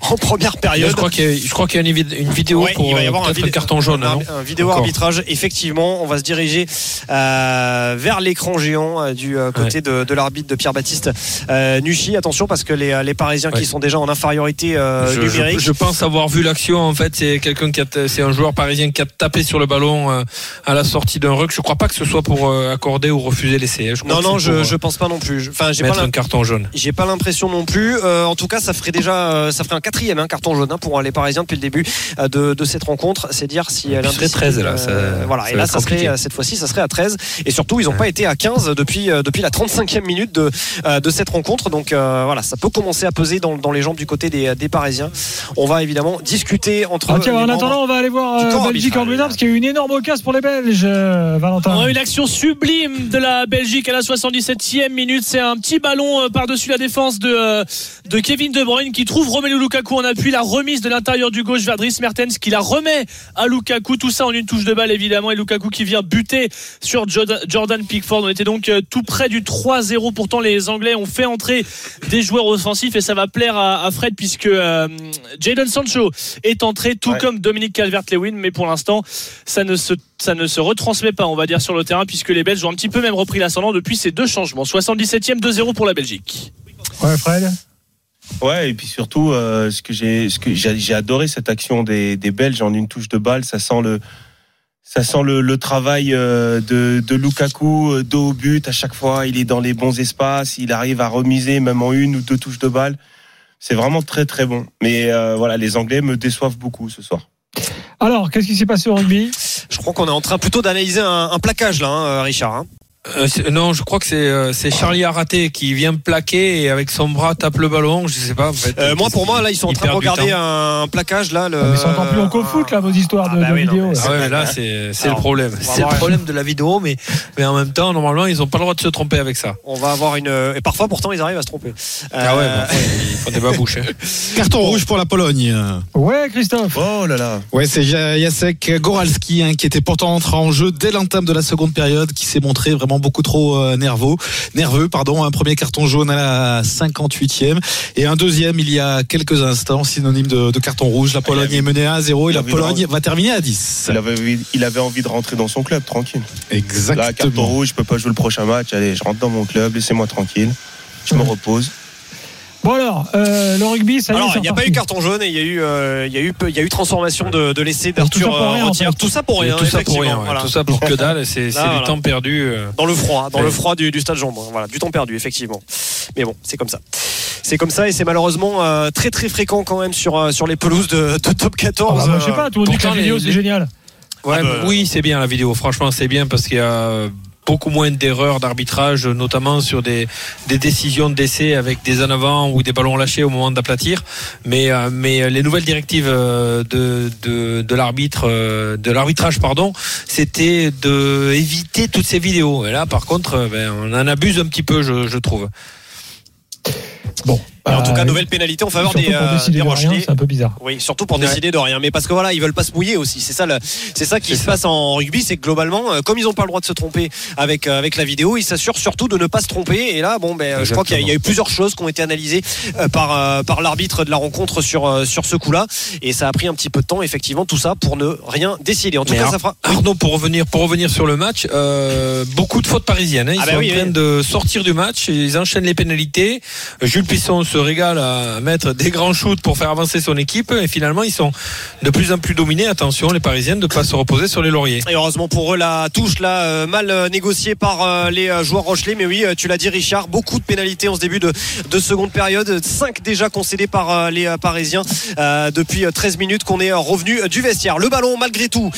Speaker 2: en première
Speaker 7: Là,
Speaker 2: période.
Speaker 7: je crois qu'il y a, je crois qu'il y a une, vid- une vidéo
Speaker 2: Ouais,
Speaker 7: pour
Speaker 2: il va y
Speaker 7: euh,
Speaker 2: avoir un,
Speaker 7: carton jaune.
Speaker 2: un,
Speaker 7: non
Speaker 2: un vidéo
Speaker 7: Encore.
Speaker 2: arbitrage. Effectivement, on va se diriger euh, vers l'écran géant euh, du côté de, de l'arbitre de Pierre-Baptiste euh, Nuchy. Attention parce que les, les Parisiens qui sont déjà en infériorité
Speaker 7: je,
Speaker 2: numérique.
Speaker 7: je- je pense avoir vu l'action. En fait, c'est quelqu'un qui a, t- c'est un joueur parisien qui a tapé sur le ballon à la sortie d'un ruck. Je crois pas que ce soit pour accorder ou refuser l'essai. hein. Je crois
Speaker 2: non, non, je, je pense pas non plus. Enfin, j'ai pas
Speaker 7: un carton jaune.
Speaker 2: J'ai pas l'impression non plus. En tout cas, ça ferait déjà, euh, ça ferait un quatrième hein, carton jaune hein, pour les Parisiens depuis le début euh, de, de cette rencontre. C'est dire si
Speaker 7: Et ce serait
Speaker 2: l'indiscipline,
Speaker 7: 13, là, ça-
Speaker 2: euh, voilà.
Speaker 7: ça
Speaker 2: et
Speaker 7: va
Speaker 2: là, ça serait
Speaker 7: compliqué.
Speaker 2: cette fois-ci, ça serait à 13. Et surtout, ils n'ont
Speaker 7: Ouais.
Speaker 2: pas été à 15 depuis depuis la 35e minute de de cette rencontre. Donc euh, voilà, ça peut commencer à peser dans, dans les jambes du côté des, des Parisiens. On va évidemment discuter entre.
Speaker 3: Ah, tiens,
Speaker 2: les
Speaker 3: en attendant, on va aller voir Belgique. Angleterre parce qu'il y a eu une énorme occasion pour les Belges, Valentin.
Speaker 4: On a eu l'action sublime de la Belgique à la 77e minute. C'est un petit ballon par-dessus la défense de, de Kevin De Bruyne qui trouve Romelu Lukaku en appui. La remise de l'intérieur du gauche vers Dries Mertens qui la remet à Lukaku. Tout ça en une touche de balle évidemment. Et Lukaku qui vient buter sur Jordan, Pickford. On était donc euh, tout près du 3-0. Pourtant les Anglais ont fait entrer des joueurs offensifs et ça va plaire à, à Fred puisque euh, Jadon Sancho est entré tout
Speaker 5: Ouais.
Speaker 4: comme Dominique Calvert-Lewin. Mais pour l'instant ça ne se ça ne se retransmet pas, on va dire, sur le terrain, puisque les Belges ont un petit peu même repris l'ascendant depuis ces deux changements. 77e, 2-0 pour la Belgique.
Speaker 3: Ouais, Fred?
Speaker 5: Ouais, et puis surtout, euh, ce que j'ai, ce que j'ai, j'ai adoré cette action des, des Belges en une touche de balle. Ça sent le, ça sent le, le travail euh, de, de Lukaku euh, dos au but à chaque fois. Il est dans les bons espaces. Il arrive à remiser même en une ou deux touches de balle. C'est vraiment très très bon. Mais euh, voilà, les Anglais me déçoivent beaucoup ce soir.
Speaker 3: Alors, qu'est-ce qui s'est passé au rugby?
Speaker 2: Je crois qu'on est en train plutôt d'analyser un, un plaquage là, hein, Richard. hein.
Speaker 7: Euh, non, je crois que c'est euh, Charlie Araté qui vient plaquer et avec son bras tape le ballon. Je sais pas. En fait,
Speaker 2: Euh, moi, pour moi, là, ils sont en train de regarder un plaquage là. Le...
Speaker 3: Mais c'est encore plus long qu'au foot, là, vos histoires de,
Speaker 2: Ah bah
Speaker 3: de
Speaker 2: oui, non,
Speaker 3: vidéos.
Speaker 2: mais
Speaker 3: là.
Speaker 7: Ah ouais, là c'est le problème. C'est le problème de la vidéo, mais mais en même temps, normalement, ils ont pas le droit de se tromper avec ça.
Speaker 2: On va avoir une. Et parfois, pourtant, ils arrivent à se tromper.
Speaker 7: Ah ouais, bon, après, ils font des babouches. hein.
Speaker 6: Carton rouge pour la Pologne.
Speaker 3: Ouais, Christophe.
Speaker 5: Oh là là.
Speaker 6: Ouais, c'est Ja- Jacek Goralski hein, qui était pourtant entré en jeu dès l'entame de la seconde période, qui s'est montré vraiment beaucoup trop euh, nerveux. Nerveux, pardon. Un premier carton jaune à la 58e et un deuxième il y a quelques instants, synonyme de, de carton rouge. La Pologne
Speaker 5: avait-
Speaker 6: est menée à 1-0 et la Pologne va terminer à 10.
Speaker 5: Il avait, envie- il avait envie de rentrer dans son club, tranquille. Là, carton
Speaker 6: Exactement.
Speaker 5: rouge, je peux pas jouer le prochain match. Allez, je rentre dans mon club, laissez-moi tranquille. Je me repose.
Speaker 3: Bon alors, euh, le rugby, ça y est,
Speaker 2: Alors, il n'y a pas eu carton jaune et il y a eu, euh, il y a eu, il y a eu transformation de, de l'essai
Speaker 3: Alors, tout ça
Speaker 2: d'Arthur
Speaker 3: pour
Speaker 2: euh,
Speaker 3: en fait.
Speaker 2: Tout ça pour rien.
Speaker 7: tout ça pour rien.
Speaker 2: voilà.
Speaker 7: Tout ça pour que dalle. C'est du temps perdu. euh.
Speaker 2: Dans le froid, dans
Speaker 7: Ouais.
Speaker 2: le froid du, du stade Jean. Voilà, du temps perdu, effectivement. Mais bon, c'est comme ça. C'est comme ça et c'est malheureusement euh, très très fréquent quand même sur, euh, sur les pelouses de, de top
Speaker 3: Ah
Speaker 2: 14.
Speaker 3: bah, moi, je sais pas, tout le monde dit que la vidéo, c'est génial.
Speaker 7: Ouais,
Speaker 2: Ah bah,
Speaker 7: oui, c'est bien la vidéo. Franchement, c'est bien parce qu'il y a beaucoup moins d'erreurs d'arbitrage, notamment sur des, des décisions d'essai avec des en avant ou des ballons lâchés au moment d'aplatir. Mais, euh, mais les nouvelles directives euh, de, de, de l'arbitre, euh, de l'arbitrage, pardon, c'était de éviter toutes ces vidéos. Et là, par contre, euh, ben, on en abuse un petit peu, je, je trouve.
Speaker 3: Bon.
Speaker 2: En tout cas, nouvelle pénalité en faveur des,
Speaker 3: pour
Speaker 2: euh,
Speaker 3: décider
Speaker 2: des
Speaker 3: de rien,
Speaker 2: Rochelais.
Speaker 3: c'est un peu bizarre.
Speaker 2: Oui, surtout pour
Speaker 7: Ouais.
Speaker 2: décider de rien. Mais parce que voilà, ils veulent pas se mouiller aussi. C'est ça, le- c'est ça qui se
Speaker 7: ça.
Speaker 2: passe en rugby, c'est que globalement, euh, comme ils ont pas le droit de se tromper avec euh, avec la vidéo, ils s'assurent surtout de ne pas se tromper. Et là, bon, ben, euh, je crois qu'il y, a- il y a eu plusieurs choses qui ont été analysées euh, par euh, par l'arbitre de la rencontre sur euh, sur ce coup-là. Et ça a pris un petit peu de temps, effectivement, tout ça pour ne rien décider. En tout
Speaker 7: Mais
Speaker 2: cas,
Speaker 7: Ar-
Speaker 2: ça fera.
Speaker 7: Arnaud, pour revenir, pour revenir sur le match, euh, beaucoup de fautes parisiennes. hein. Ils
Speaker 2: Ah bah
Speaker 7: sont
Speaker 2: oui,
Speaker 7: en train
Speaker 2: oui.
Speaker 7: de sortir du match. Ils enchaînent les pénalités. Jules Puisson se régale à mettre des grands shoots pour faire avancer son équipe. Et finalement, ils sont de plus en plus dominés. Attention, les Parisiens, de ne pas se reposer sur les lauriers.
Speaker 2: Et heureusement pour eux, la touche là, euh, mal euh, négociée par euh, les joueurs Rochelais. Mais oui, tu l'as dit, Richard, beaucoup de pénalités en ce début de, de seconde période. 5 déjà concédés par les Parisiens depuis euh, 13 minutes qu'on est revenu du vestiaire. Le ballon, malgré tout,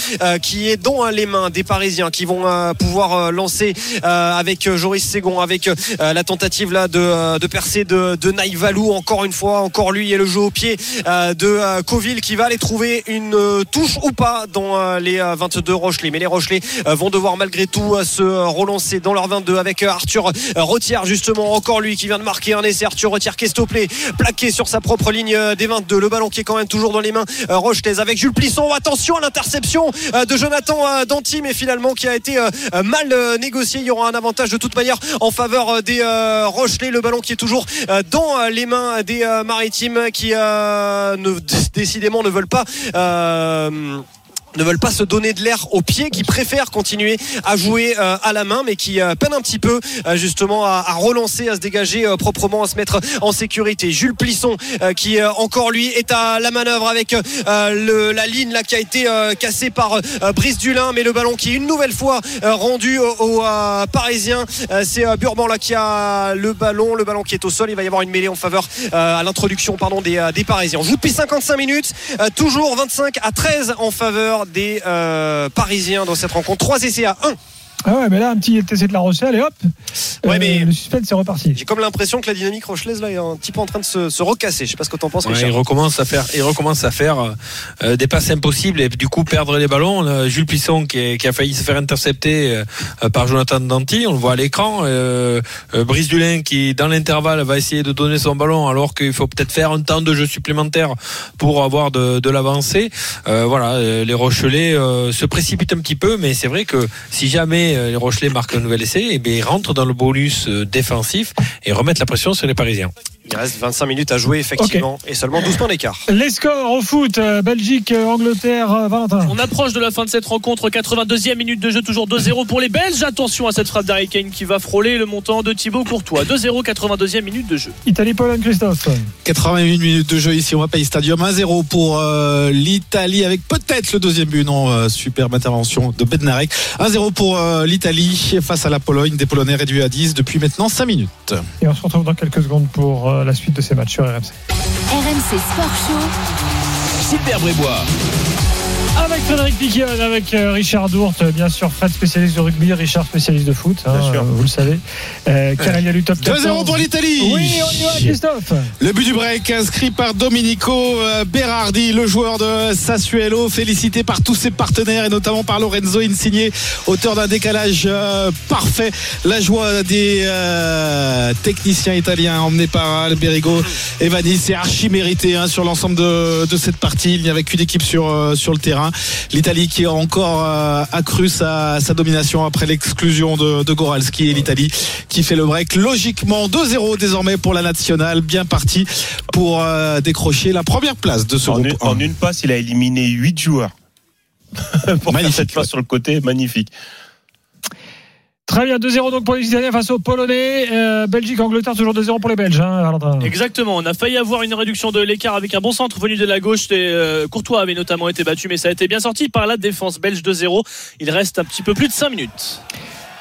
Speaker 2: qui est dans euh, les mains des Parisiens qui vont pouvoir lancer avec Joris Ségon, avec la tentative là de, de percer de, de Naïf Encore une fois, encore lui et le jeu au pied euh, de euh, Coville qui va aller trouver une euh, touche ou pas dans les euh, 22 Rochelais. Mais les Rochelais vont devoir malgré tout se relancer dans leur 22 avec Arthur Retière justement. Encore lui qui vient de marquer un essai. Arthur Retière qui est stoppé, plaqué sur sa propre ligne des 22. Le ballon qui est quand même toujours dans les mains rochelaises avec Jules Plisson. Attention à l'interception de Jonathan Danty, mais finalement qui a été mal négocié. Il y aura un avantage de toute manière en faveur des Rochelais. Le ballon qui est toujours dans euh, les mains des euh, Maritimes qui euh, ne, décidément ne veulent pas. Ne veulent pas se donner de l'air aux pieds, qui préfèrent continuer à jouer euh, à la main, mais qui euh, peinent un petit peu euh, justement à, relancer, à se dégager proprement, à se mettre en sécurité. Jules Plisson, qui encore lui est à la manœuvre avec le- la ligne là qui a été cassée par Brice Dulin, mais le ballon qui est une nouvelle fois rendu aux au, Parisiens. C'est Burban là qui a le ballon, le ballon qui est au sol. Il va y avoir une mêlée en faveur à l'introduction pardon des, des Parisiens. On joue depuis 55 minutes, toujours 25 à 13 en faveur des euh, Parisiens dans cette rencontre. 3 essais à 1.
Speaker 3: Ah ouais, mais là, un petit essai de la Rochelle et hop.
Speaker 2: Ouais,
Speaker 3: euh,
Speaker 2: mais-
Speaker 3: Le suspense est reparti.
Speaker 2: J'ai comme l'impression que la dynamique rochelaise là est un petit peu en train de se, se recasser. Je sais pas ce que t'en penses,
Speaker 7: Ouais,
Speaker 2: Richard.
Speaker 7: il recommence à faire, il recommence à faire euh, des passes impossibles et du coup perdre les ballons. Jules Plisson qui, est- qui a failli se faire intercepter euh, par Jonathan Danty, on le voit à l'écran. Euh, euh, Brice Dulin qui dans l'intervalle va essayer de donner son ballon alors qu'il faut peut-être faire un temps de jeu supplémentaire pour avoir de, de l'avancée. Euh, voilà, euh, les Rochelais euh, se précipitent un petit peu, mais c'est vrai que si jamais euh, les Rochelais marquent un nouvel essai, eh bien, ils rentrent dans le bonus euh, défensif et remettent la pression sur les Parisiens.
Speaker 2: Il reste 25 minutes à jouer effectivement et seulement 12 points d'écart.
Speaker 3: Les scores au foot, euh, Belgique, euh, Angleterre, euh, Valentin.
Speaker 4: On approche de la fin de cette rencontre, 82e minute de jeu, toujours 2-0 pour les Belges. Attention à cette frappe d'Harry Kane qui va frôler le montant de Thibaut Courtois. 2-0, 82e minute de jeu.
Speaker 3: Italie-Pologne, Christophe.
Speaker 6: 81 minutes de jeu ici au Mapei Stadium 1-0 pour euh, l'Italie avec peut-être le deuxième but non euh, superbe intervention de Bednarek 1-0 pour euh, l'Italie face à la Pologne des Polonais réduits à 10 depuis maintenant 5 minutes
Speaker 3: Et on se retrouve dans quelques secondes pour la suite de ces matchs sur RMC.
Speaker 1: RMC Sport Show.
Speaker 8: Super Brébois.
Speaker 3: Avec Frédéric Piquion, avec euh, Richard Dourte, bien sûr, Fred spécialiste de rugby, Richard spécialiste de foot, hein,
Speaker 5: Bien sûr.
Speaker 3: euh, vous le savez. Euh, Karel Yalu, top 14.
Speaker 6: 2-0 pour l'Italie
Speaker 3: Oui, on y va, Christophe.
Speaker 6: Le but du break inscrit par Domenico euh, Berardi, le joueur de Sassuolo, félicité par tous ses partenaires et notamment par Lorenzo Insigne, auteur d'un décalage euh, parfait. La joie des euh, techniciens italiens emmenés par Alberigo et Vanni, c'est archi mérité hein, sur l'ensemble de, de cette partie. Il n'y avait qu'une équipe sur, euh, sur le terrain. L'Italie qui a encore euh, accru sa, sa domination après l'exclusion de, de Goralski et l'Italie qui fait le break logiquement 2-0 désormais pour la nationale, bien parti pour euh, décrocher la première place de ce
Speaker 5: En
Speaker 6: groupe.
Speaker 5: une, en une passe, il a éliminé 8 joueurs. Pour faire cette passe
Speaker 6: ouais.
Speaker 5: sur le côté, magnifique.
Speaker 3: Très bien, 2-0 donc pour les Italiens face aux Polonais. Euh, Belgique, Angleterre, toujours 2-0 pour les Belges. Hein.
Speaker 4: Exactement, on a failli avoir une réduction de l'écart avec un bon centre venu de la gauche. Euh, Courtois avait notamment été battu, mais ça a été bien sorti par la défense belge 2-0. Il reste un petit peu plus de 5 minutes.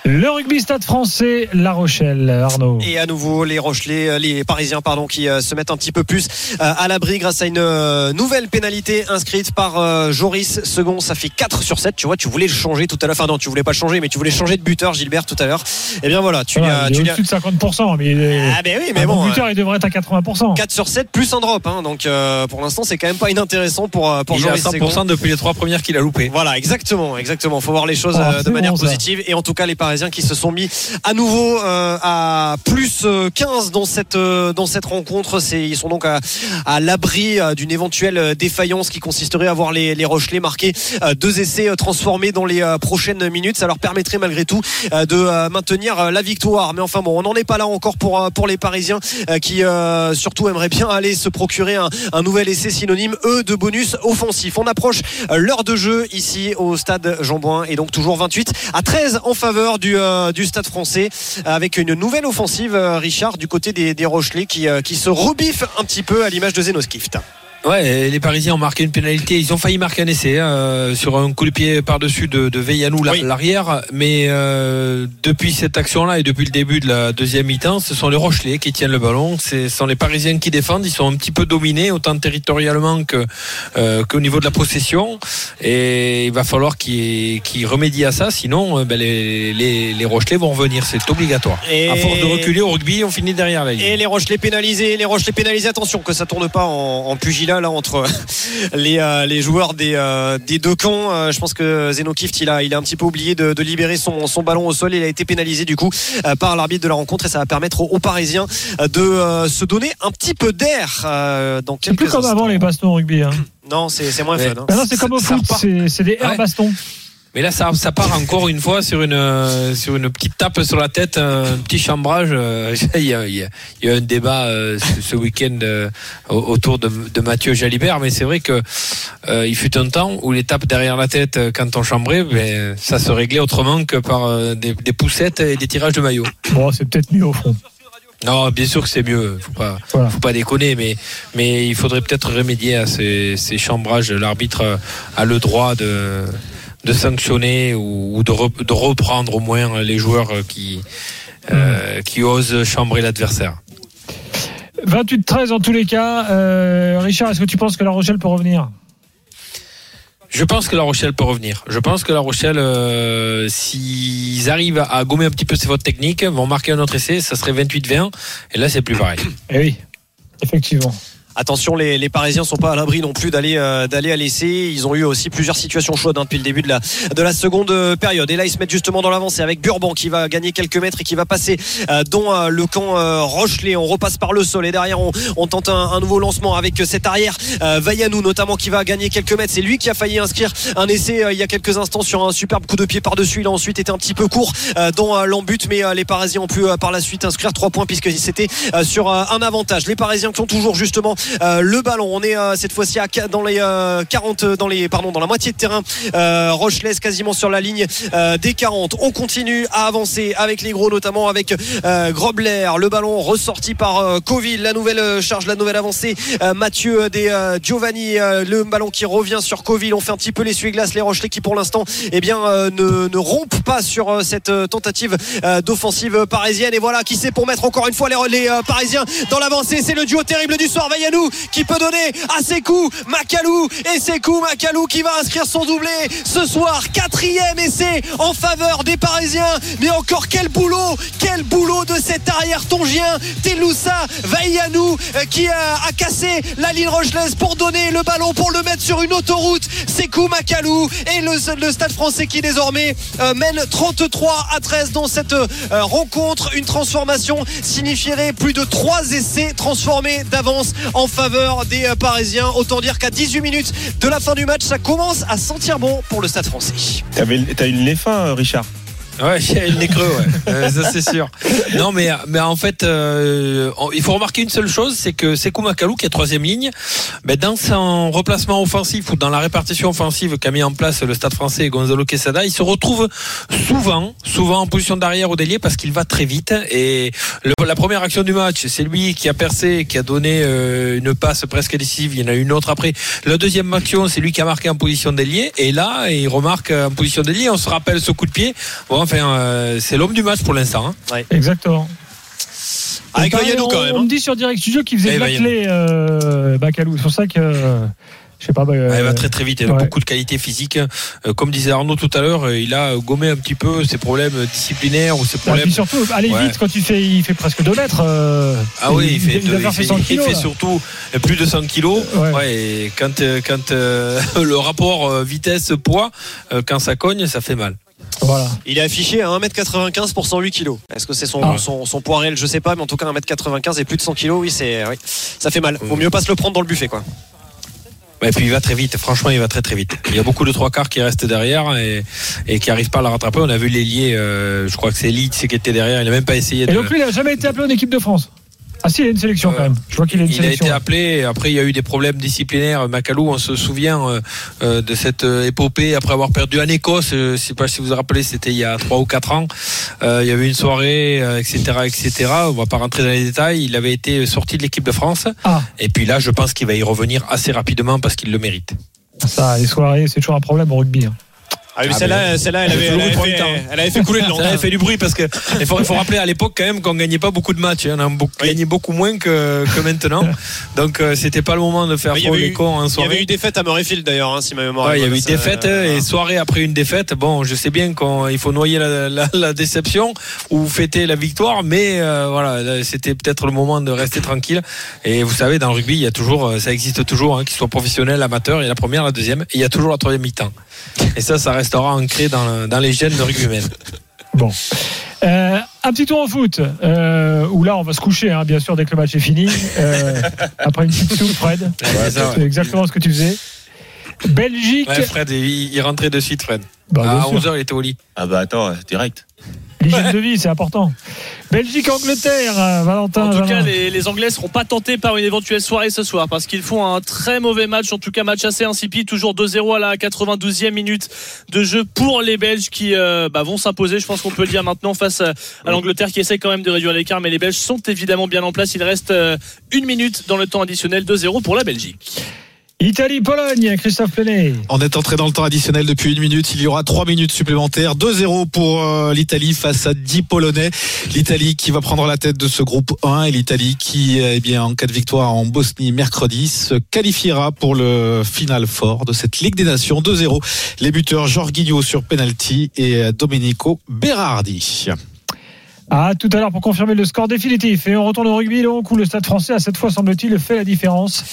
Speaker 3: Le rugby stade français, La Rochelle, Arnaud.
Speaker 2: Et à nouveau, les Rochelais, euh, les Parisiens, pardon, qui euh, se mettent un petit peu plus euh, à l'abri grâce à une euh, nouvelle pénalité inscrite par euh, Joris Second. Ça fait 4 sur 7. Tu vois, tu voulais le changer tout à l'heure. Enfin, non, tu voulais pas le changer, mais tu voulais changer de buteur, Gilbert, tout à l'heure. Et bien voilà, tu
Speaker 3: Voilà,
Speaker 2: l'as.
Speaker 3: il est
Speaker 2: Tu
Speaker 3: au-dessus de 50%, mais, il est-
Speaker 2: Ah, ben oui, mais
Speaker 3: un
Speaker 2: bon.
Speaker 3: bon
Speaker 2: euh,
Speaker 3: buteur, il devrait être à 80%.
Speaker 2: 4 sur 7 plus un drop. Hein, donc euh, pour l'instant, c'est quand même pas inintéressant pour, euh, pour
Speaker 7: Il est à
Speaker 2: Joris Second.
Speaker 7: 100% depuis les trois premières qu'il a loupées.
Speaker 2: Voilà, exactement, exactement. Faut voir les choses euh, de manière
Speaker 3: bon,
Speaker 2: positive. Et en tout cas, les Parisiens qui se sont mis à nouveau euh, à plus euh, 15 dans cette euh, dans cette rencontre. Ils sont donc à, l'abri euh, d'une éventuelle euh, défaillance qui consisterait à voir les, les Rochelais marquer euh, deux essais euh, transformés dans les euh, prochaines minutes. Ça leur permettrait malgré tout euh, de euh, maintenir euh, la victoire. Mais enfin bon, on n'en est pas là encore pour euh, pour les Parisiens euh, qui euh, surtout aimeraient bien aller se procurer un, nouvel essai synonyme eux de bonus offensif. On approche euh, l'heure de jeu ici au stade Jean-Bouin et donc toujours 28 à 13 en faveur du du, euh, du Stade français avec une nouvelle offensive, euh, Richard, du côté des, Rochelais qui, euh, qui se rebiffent un petit peu à l'image de Zenoskift.
Speaker 7: Ouais, les Parisiens ont marqué une pénalité. Ils ont failli marquer un essai hein, sur un coup de pied par-dessus de, de Veillanou,
Speaker 2: Oui.
Speaker 7: l'arrière. Mais euh, depuis cette action-là et depuis le début de la deuxième mi-temps, ce sont les Rochelais qui tiennent le ballon. Ce sont les Parisiens qui défendent. Ils sont un petit peu dominés, autant territorialement que euh, qu'au niveau de la possession. Et il va falloir qu'ils qu'ils remédient à ça. Sinon, euh, ben, les, les, les Rochelais vont revenir. C'est obligatoire.
Speaker 2: Et-
Speaker 7: À force de reculer au rugby, on finit derrière la ligne.
Speaker 2: Et les Rochelais pénalisés, les Rochelais pénalisés. Attention que ça tourne pas en, en pugilat là entre les, euh, les joueurs des, euh, des deux camps. Euh, je pense que Zeno Kift il a, il a un petit peu oublié de, de libérer son, son ballon au sol. Il a été pénalisé du coup euh, par l'arbitre de la rencontre et ça va permettre aux, aux Parisiens euh, de euh, se donner un petit peu d'air euh, dans
Speaker 3: C'est plus comme
Speaker 2: instants.
Speaker 3: avant les bastons au rugby. Hein.
Speaker 2: Non, c'est c'est moins
Speaker 7: Ouais.
Speaker 2: fun. hein.
Speaker 3: Maintenant, c'est comme au foot, c'est c'est des airs
Speaker 7: Ouais.
Speaker 3: bastons.
Speaker 7: Mais là, ça, ça part encore une fois sur une, euh, sur une petite tape sur la tête, un petit chambrage. euh, Il y a, il y a- il y a eu un débat euh, ce, week-end euh, au- autour de, de Mathieu Jalibert, mais c'est vrai que euh, il fut un temps où les tapes derrière la tête quand on chambrait, ben, ça se réglait autrement que par des, des poussettes et des tirages de maillot.
Speaker 3: Bon, c'est peut-être mieux au fond.
Speaker 7: Non, bien sûr que c'est mieux. Faut pas,
Speaker 3: Voilà.
Speaker 7: faut pas déconner, mais, mais il faudrait peut-être remédier à ces, ces chambrages. L'arbitre a le droit de, de sanctionner ou, ou de, re- de reprendre au moins les joueurs qui, euh, qui osent chambrer l'adversaire.
Speaker 3: 28-13 en tous les cas. Euh, Richard, est-ce que tu penses que La Rochelle peut revenir?
Speaker 7: Je pense que La Rochelle peut revenir. Je pense que La Rochelle, euh, s'ils arrivent à gommer un petit peu ces fautes techniques, vont marquer un autre essai, ça serait 28-20. Et là, c'est plus pareil.
Speaker 3: Eh oui, effectivement.
Speaker 2: Attention, les, les Parisiens sont pas à l'abri non plus d'aller euh, d'aller à l'essai. Ils ont eu aussi plusieurs situations chaudes hein, depuis le début de la de la seconde euh, période. Et là, ils se mettent justement dans l'avancée avec Burban qui va gagner quelques mètres et qui va passer euh, dans euh, le camp euh, Rochelet. On repasse par le sol et derrière on, on tente un, nouveau lancement avec cet arrière Vaillanou notamment qui va gagner quelques mètres. C'est lui qui a failli inscrire un essai il y a quelques instants sur un superbe coup de pied par dessus. Il a ensuite été un petit peu court dans l'embut, mais les Parisiens ont pu par la suite inscrire trois points puisque c'était sur un avantage. Les Parisiens qui ont toujours justement le ballon. On est euh, cette fois-ci dans les euh, 40 euh, dans les pardon dans la moitié de terrain euh, Rochelaise quasiment sur la ligne euh, des 40. On continue à avancer avec les gros notamment avec euh, Grobler, le ballon ressorti par euh, Coville, la nouvelle euh, charge, la nouvelle avancée euh, Mathieu des euh, Giovanni, euh, le ballon qui revient sur Coville. On fait un petit peu l'essuie-glace les Rochelais qui pour l'instant eh bien euh, ne, ne rompent pas sur euh, cette euh, tentative euh, d'offensive parisienne et voilà qui c'est pour mettre encore une fois les, les euh, Parisiens dans l'avancée. C'est le duo terrible du soir Qui peut donner à ses coups Macalou et ses coups Macalou qui va inscrire son doublé ce soir. Quatrième essai en faveur des Parisiens. Mais encore quel boulot quel boulot de cet arrière tongien Teloussa Vaillanou euh, qui a, cassé la ligne rochelaise pour donner le ballon pour le mettre sur une autoroute. Sekou Macalou et le, le stade français qui désormais euh, mène 33 à 13 dans cette euh, rencontre. Une transformation signifierait plus de 3 essais transformés d'avance en faveur des euh, Parisiens autant dire qu'à 18 minutes de la fin du match ça commence à sentir bon pour le stade français
Speaker 5: T'as eu le nez fin, Richard?
Speaker 7: Ouais, il est creux, ouais. Euh, ça c'est sûr. Non, mais mais en fait, euh, il faut remarquer une seule chose, c'est que Sekou Makalou, qui est troisième ligne, ben, dans son replacement offensif ou dans la répartition offensive qu'a mis en place le Stade Français Gonzalo Quesada, il se retrouve souvent, souvent en position d'arrière ou d'ailier parce qu'il va très vite. Et la première action du match, c'est lui qui a percé, qui a donné euh, une passe presque décisive. Il y en a une autre après. La deuxième action, c'est lui qui a marqué en position d'ailier. Et là, il remarque en position d'ailier. On se rappelle ce coup de pied. Enfin, euh, c'est l'homme du match pour l'instant. hein.
Speaker 3: Exactement.
Speaker 2: avec
Speaker 3: On parlait-
Speaker 2: Vaillanou quand
Speaker 3: on-
Speaker 2: même
Speaker 3: On
Speaker 2: hein.
Speaker 3: me dit sur Direct Studio qu'il faisait
Speaker 7: Eh,
Speaker 3: de la clé, euh, Bacalou. C'est pour ça que. euh, je sais pas. bah,
Speaker 7: Ouais, il
Speaker 3: euh,
Speaker 7: va très très vite. Il a
Speaker 3: ouais.
Speaker 7: beaucoup de qualités physiques. Euh, comme disait Arnaud tout à l'heure, euh, il a gommé un petit peu ses problèmes disciplinaires ou ses
Speaker 3: et
Speaker 7: problèmes.
Speaker 3: puis surtout, aller
Speaker 7: Ouais.
Speaker 3: vite quand il fait, il fait presque 2 mètres. euh,
Speaker 7: Ah oui, il fait,
Speaker 3: il
Speaker 7: il fait,
Speaker 3: 100
Speaker 7: il
Speaker 3: kilos.
Speaker 7: fait
Speaker 3: là.
Speaker 7: surtout plus de 100 kilos.
Speaker 3: Ouais.
Speaker 7: Ouais, et quand, euh, quand euh, le rapport euh, vitesse-poids, euh, quand ça cogne, ça fait mal.
Speaker 3: Voilà.
Speaker 2: il est affiché à 1m95 pour 108 kg est-ce que c'est son,
Speaker 3: Ah.
Speaker 2: son, son poids réel? Je sais pas mais en tout cas 1m95 et plus de 100 kg oui c'est oui, ça fait mal vaut mieux pas se le prendre dans le buffet quoi
Speaker 7: Et puis il va très vite, franchement il va très très vite. Il y a beaucoup de trois quarts qui restent derrière et, et qui n'arrivent pas à la rattraper. On a vu l'ailier, euh, je crois que c'est Leeds qui était derrière, il n'a même pas essayé
Speaker 3: Et
Speaker 7: de...
Speaker 3: donc lui, il n'a jamais été appelé en équipe de France. Ah si, il a une sélection quand même. Je vois qu'il a une
Speaker 7: Il a
Speaker 3: sélection.
Speaker 7: été appelé. Après, il y a eu des problèmes disciplinaires. Macalou, on se souvient euh, euh, de cette euh, épopée après avoir perdu en Écosse. Euh, Je sais pas si vous vous rappelez, c'était il y a trois ou quatre ans. Euh, il y avait une soirée, euh, etc., etc. On va pas rentrer dans les détails. Il avait été sorti de l'équipe de France.
Speaker 3: Ah.
Speaker 7: Et puis là, je pense qu'il va y revenir assez rapidement parce qu'il le mérite.
Speaker 3: Ça, les soirées, c'est toujours un problème au rugby. hein.
Speaker 8: Ah oui,
Speaker 7: Ah,
Speaker 8: celle-là, celle-là, elle avait, elle avait fait, elle avait fait couler le nom.
Speaker 7: Ça avait fait du bruit parce que il faut, il faut rappeler à l'époque quand même qu'on gagnait pas beaucoup de matchs. hein. On a beaucoup-
Speaker 8: Oui.
Speaker 7: gagné beaucoup moins que, que maintenant. Donc euh, c'était pas le moment de faire trop
Speaker 8: avait
Speaker 7: les
Speaker 8: eu-
Speaker 7: cons en
Speaker 8: Il y
Speaker 7: soirée.
Speaker 8: avait eu défaite à Murrayfield d'ailleurs, hein, si ma mémoire.
Speaker 7: Ouais, il y
Speaker 8: est
Speaker 7: a
Speaker 8: bonne,
Speaker 7: eu défaite
Speaker 8: euh,
Speaker 7: et soirée après une défaite. Bon, je sais bien qu'il faut noyer la, la- la déception ou fêter la victoire, mais euh, voilà, là, c'était peut-être le moment de rester tranquille. Et vous savez, dans le rugby, il y a toujours, euh, ça existe toujours, hein, qu'il soit professionnel, amateur. Il y a la première, la deuxième, et il y a toujours la troisième mi-temps. Et ça, ça restera ancré dans, dans les gènes de rugbymen.
Speaker 3: Bon. Euh, un petit tour au foot, euh, où là on va se coucher, hein, bien sûr, dès que le match est fini. Euh, après une petite soupe, Fred.
Speaker 7: Ouais, c'est
Speaker 3: exactement ce que tu faisais. Belgique.
Speaker 7: Ouais, Fred, il, il rentrait de suite, Fred.
Speaker 3: Bah,
Speaker 7: à
Speaker 3: sûr.
Speaker 7: 11h, il était au lit.
Speaker 5: Ah bah attends, direct.
Speaker 3: L'hygiène de vie, c'est important. Belgique-Angleterre, euh, Valentin.
Speaker 4: En tout cas, les, les Anglais seront pas tentés par une éventuelle soirée ce soir parce qu'ils font un très mauvais match, en tout cas match assez insipide, toujours 2-0 à la 92e minute de jeu pour les Belges qui euh, bah, vont s'imposer, je pense qu'on peut le dire maintenant, face à, à l'Angleterre qui essaie quand même de réduire l'écart, mais les Belges sont évidemment bien en place. Il reste euh, une minute dans le temps additionnel, 2-0 pour la Belgique.
Speaker 3: Italie-Pologne, Christophe Plenet.
Speaker 6: On est entré dans le temps additionnel depuis une minute. Il y aura trois minutes supplémentaires. 2-0 pour euh, l'Italie face à 10 Polonais. L'Italie qui va prendre la tête de ce groupe 1 et l'Italie qui, eh bien, en cas de victoire en Bosnie mercredi, se qualifiera pour le final fort de cette Ligue des Nations. 2-0. Les buteurs Jorginho sur penalty et Domenico Berardi.
Speaker 3: À tout à l'heure pour confirmer le score définitif. Et on retourne au rugby, donc, où le stade français a cette fois, semble-t-il, fait la différence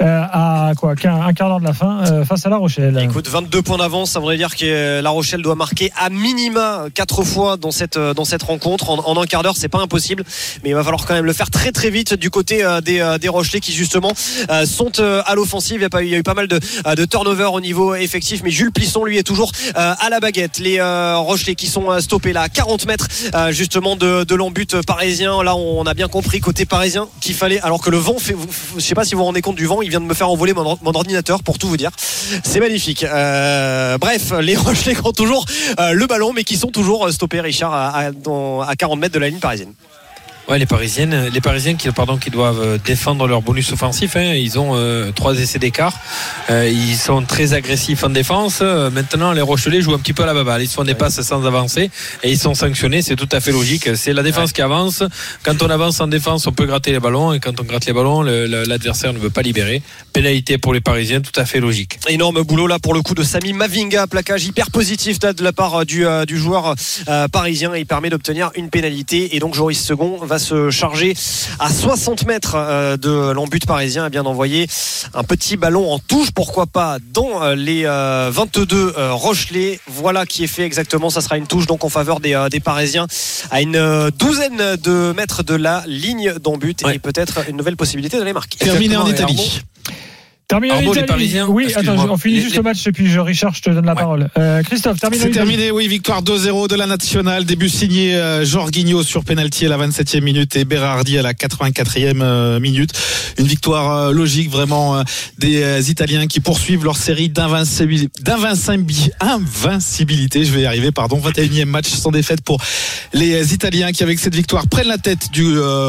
Speaker 3: euh, à quoi un quart d'heure de la fin euh, face à La Rochelle.
Speaker 2: Écoute, 22 points d'avance, ça voudrait dire que La Rochelle doit marquer à minima 4 fois dans cette, euh, rencontre. En, un quart d'heure, c'est pas impossible, mais il va falloir quand même le faire très très vite du côté euh, des, euh, des Rochelais qui justement euh, sont euh, à l'offensive. Il y, a pas eu- il y a eu pas mal de, euh, de turnover au niveau effectif, mais Jules Plisson, lui, est toujours euh, à la baguette. Les euh, Rochelais qui sont euh, stoppés là, à 40 mètres euh, de, de l'embut parisien. Là, on a bien compris côté parisien qu'il fallait, alors que le vent fait, je sais pas si vous vous rendez compte du vent, il vient de me faire envoler mon, or- mon ordinateur pour tout vous dire. C'est magnifique. Euh, bref, les Rochelais ont toujours euh, le ballon, mais qui sont toujours stoppés, Richard, à, à 40 mètres de la ligne parisienne.
Speaker 7: Ouais, les Parisiennes, les Parisiens qui, pardon, qui doivent euh, défendre leur bonus offensif. hein, ils ont euh, trois essais d'écart. Euh, ils sont très agressifs en défense. Euh, maintenant, les Rochelais jouent un petit peu à la baballe. Ils se font des passes sans avancer et ils sont sanctionnés. C'est tout à fait logique. C'est la défense qui avance. Quand on avance en défense, on peut gratter les ballons et quand on gratte les ballons, l'adversaire ne veut pas libérer. Pénalité pour les Parisiens, tout à fait logique.
Speaker 2: Énorme boulot là pour le coup de Sami Mavinga, plaquage hyper positif de la part euh, du, euh, du joueur euh, parisien. Il permet d'obtenir une pénalité et donc Joris Second va se charger à 60 mètres euh, de l'embut parisien et bien d'envoyer un petit ballon en touche, pourquoi pas dans euh, les euh, 22 euh, Rochelais. Voilà qui est fait exactement. Ça sera une touche donc en faveur des, des Parisiens à une douzaine de mètres de la ligne d'embut
Speaker 7: Ouais.
Speaker 2: et peut-être une nouvelle possibilité de les marquer.
Speaker 6: Terminé en Italie.
Speaker 3: Terminé en
Speaker 7: les. Parisiens,
Speaker 3: Oui, attends, on finit
Speaker 7: Les-
Speaker 3: juste
Speaker 7: les-
Speaker 3: le match et puis je, Richard, je te donne la
Speaker 7: Ouais.
Speaker 3: parole. Euh, Christophe, terminé
Speaker 6: C'est terminé, oui, victoire 2-0 de la nationale. Début signé euh, Jorginho sur penalty à la 27e minute et Berardi à la 84e euh, minute. Une victoire euh, logique vraiment euh, des Italiens qui poursuivent leur série d'invincibil- d'invincibi- invincibilité. Je vais y arriver, pardon. 21e match sans défaite pour les Italiens qui, avec cette victoire, prennent la tête du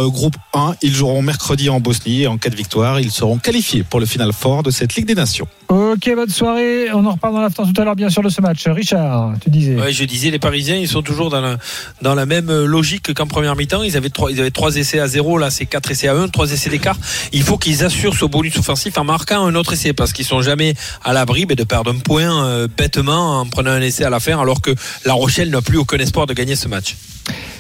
Speaker 6: groupe 1. Ils joueront mercredi en Bosnie et en cas de victoire, ils seront qualifiés pour le final fort de cette Ligue des Nations.
Speaker 3: Ok, bonne soirée. On en reparle dans l'after tout à l'heure, bien sûr, de ce match. Richard, tu disais.
Speaker 7: Ouais, je disais, les Parisiens, ils sont toujours dans la, dans la même logique qu'en première mi-temps. Ils avaient trois, ils avaient trois essais à zéro, là, c'est quatre essais à un, trois essais d'écart. Il faut qu'ils assurent ce bonus offensif en marquant un autre essai parce qu'ils sont jamais à l'abri mais de perdre un point euh, bêtement en prenant un essai à la fin alors que La Rochelle n'a plus aucun espoir de gagner ce match.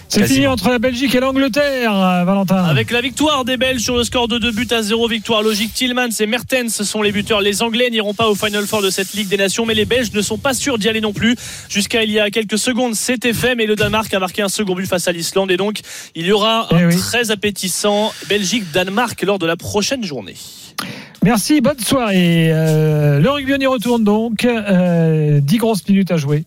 Speaker 3: C'est fini entre la Belgique et l'Angleterre, euh, Valentin.
Speaker 4: Avec la victoire des Belges sur le score de 2 buts à 0, victoire logique. Tillmans et Mertens sont les buteurs. Les Anglais n'iront pas au Final Four de cette Ligue des Nations, mais les Belges ne sont pas sûrs d'y aller non plus. Jusqu'à il y a quelques secondes, c'était fait, mais le Danemark a marqué un second but face à l'Islande et donc il y aura
Speaker 3: Eh
Speaker 4: un
Speaker 3: oui.
Speaker 4: très appétissant Belgique-Danemark lors de la prochaine journée.
Speaker 3: Merci, bonne soirée. Euh, le rugby, on y retourne donc. Euh, 10 grosses minutes à jouer.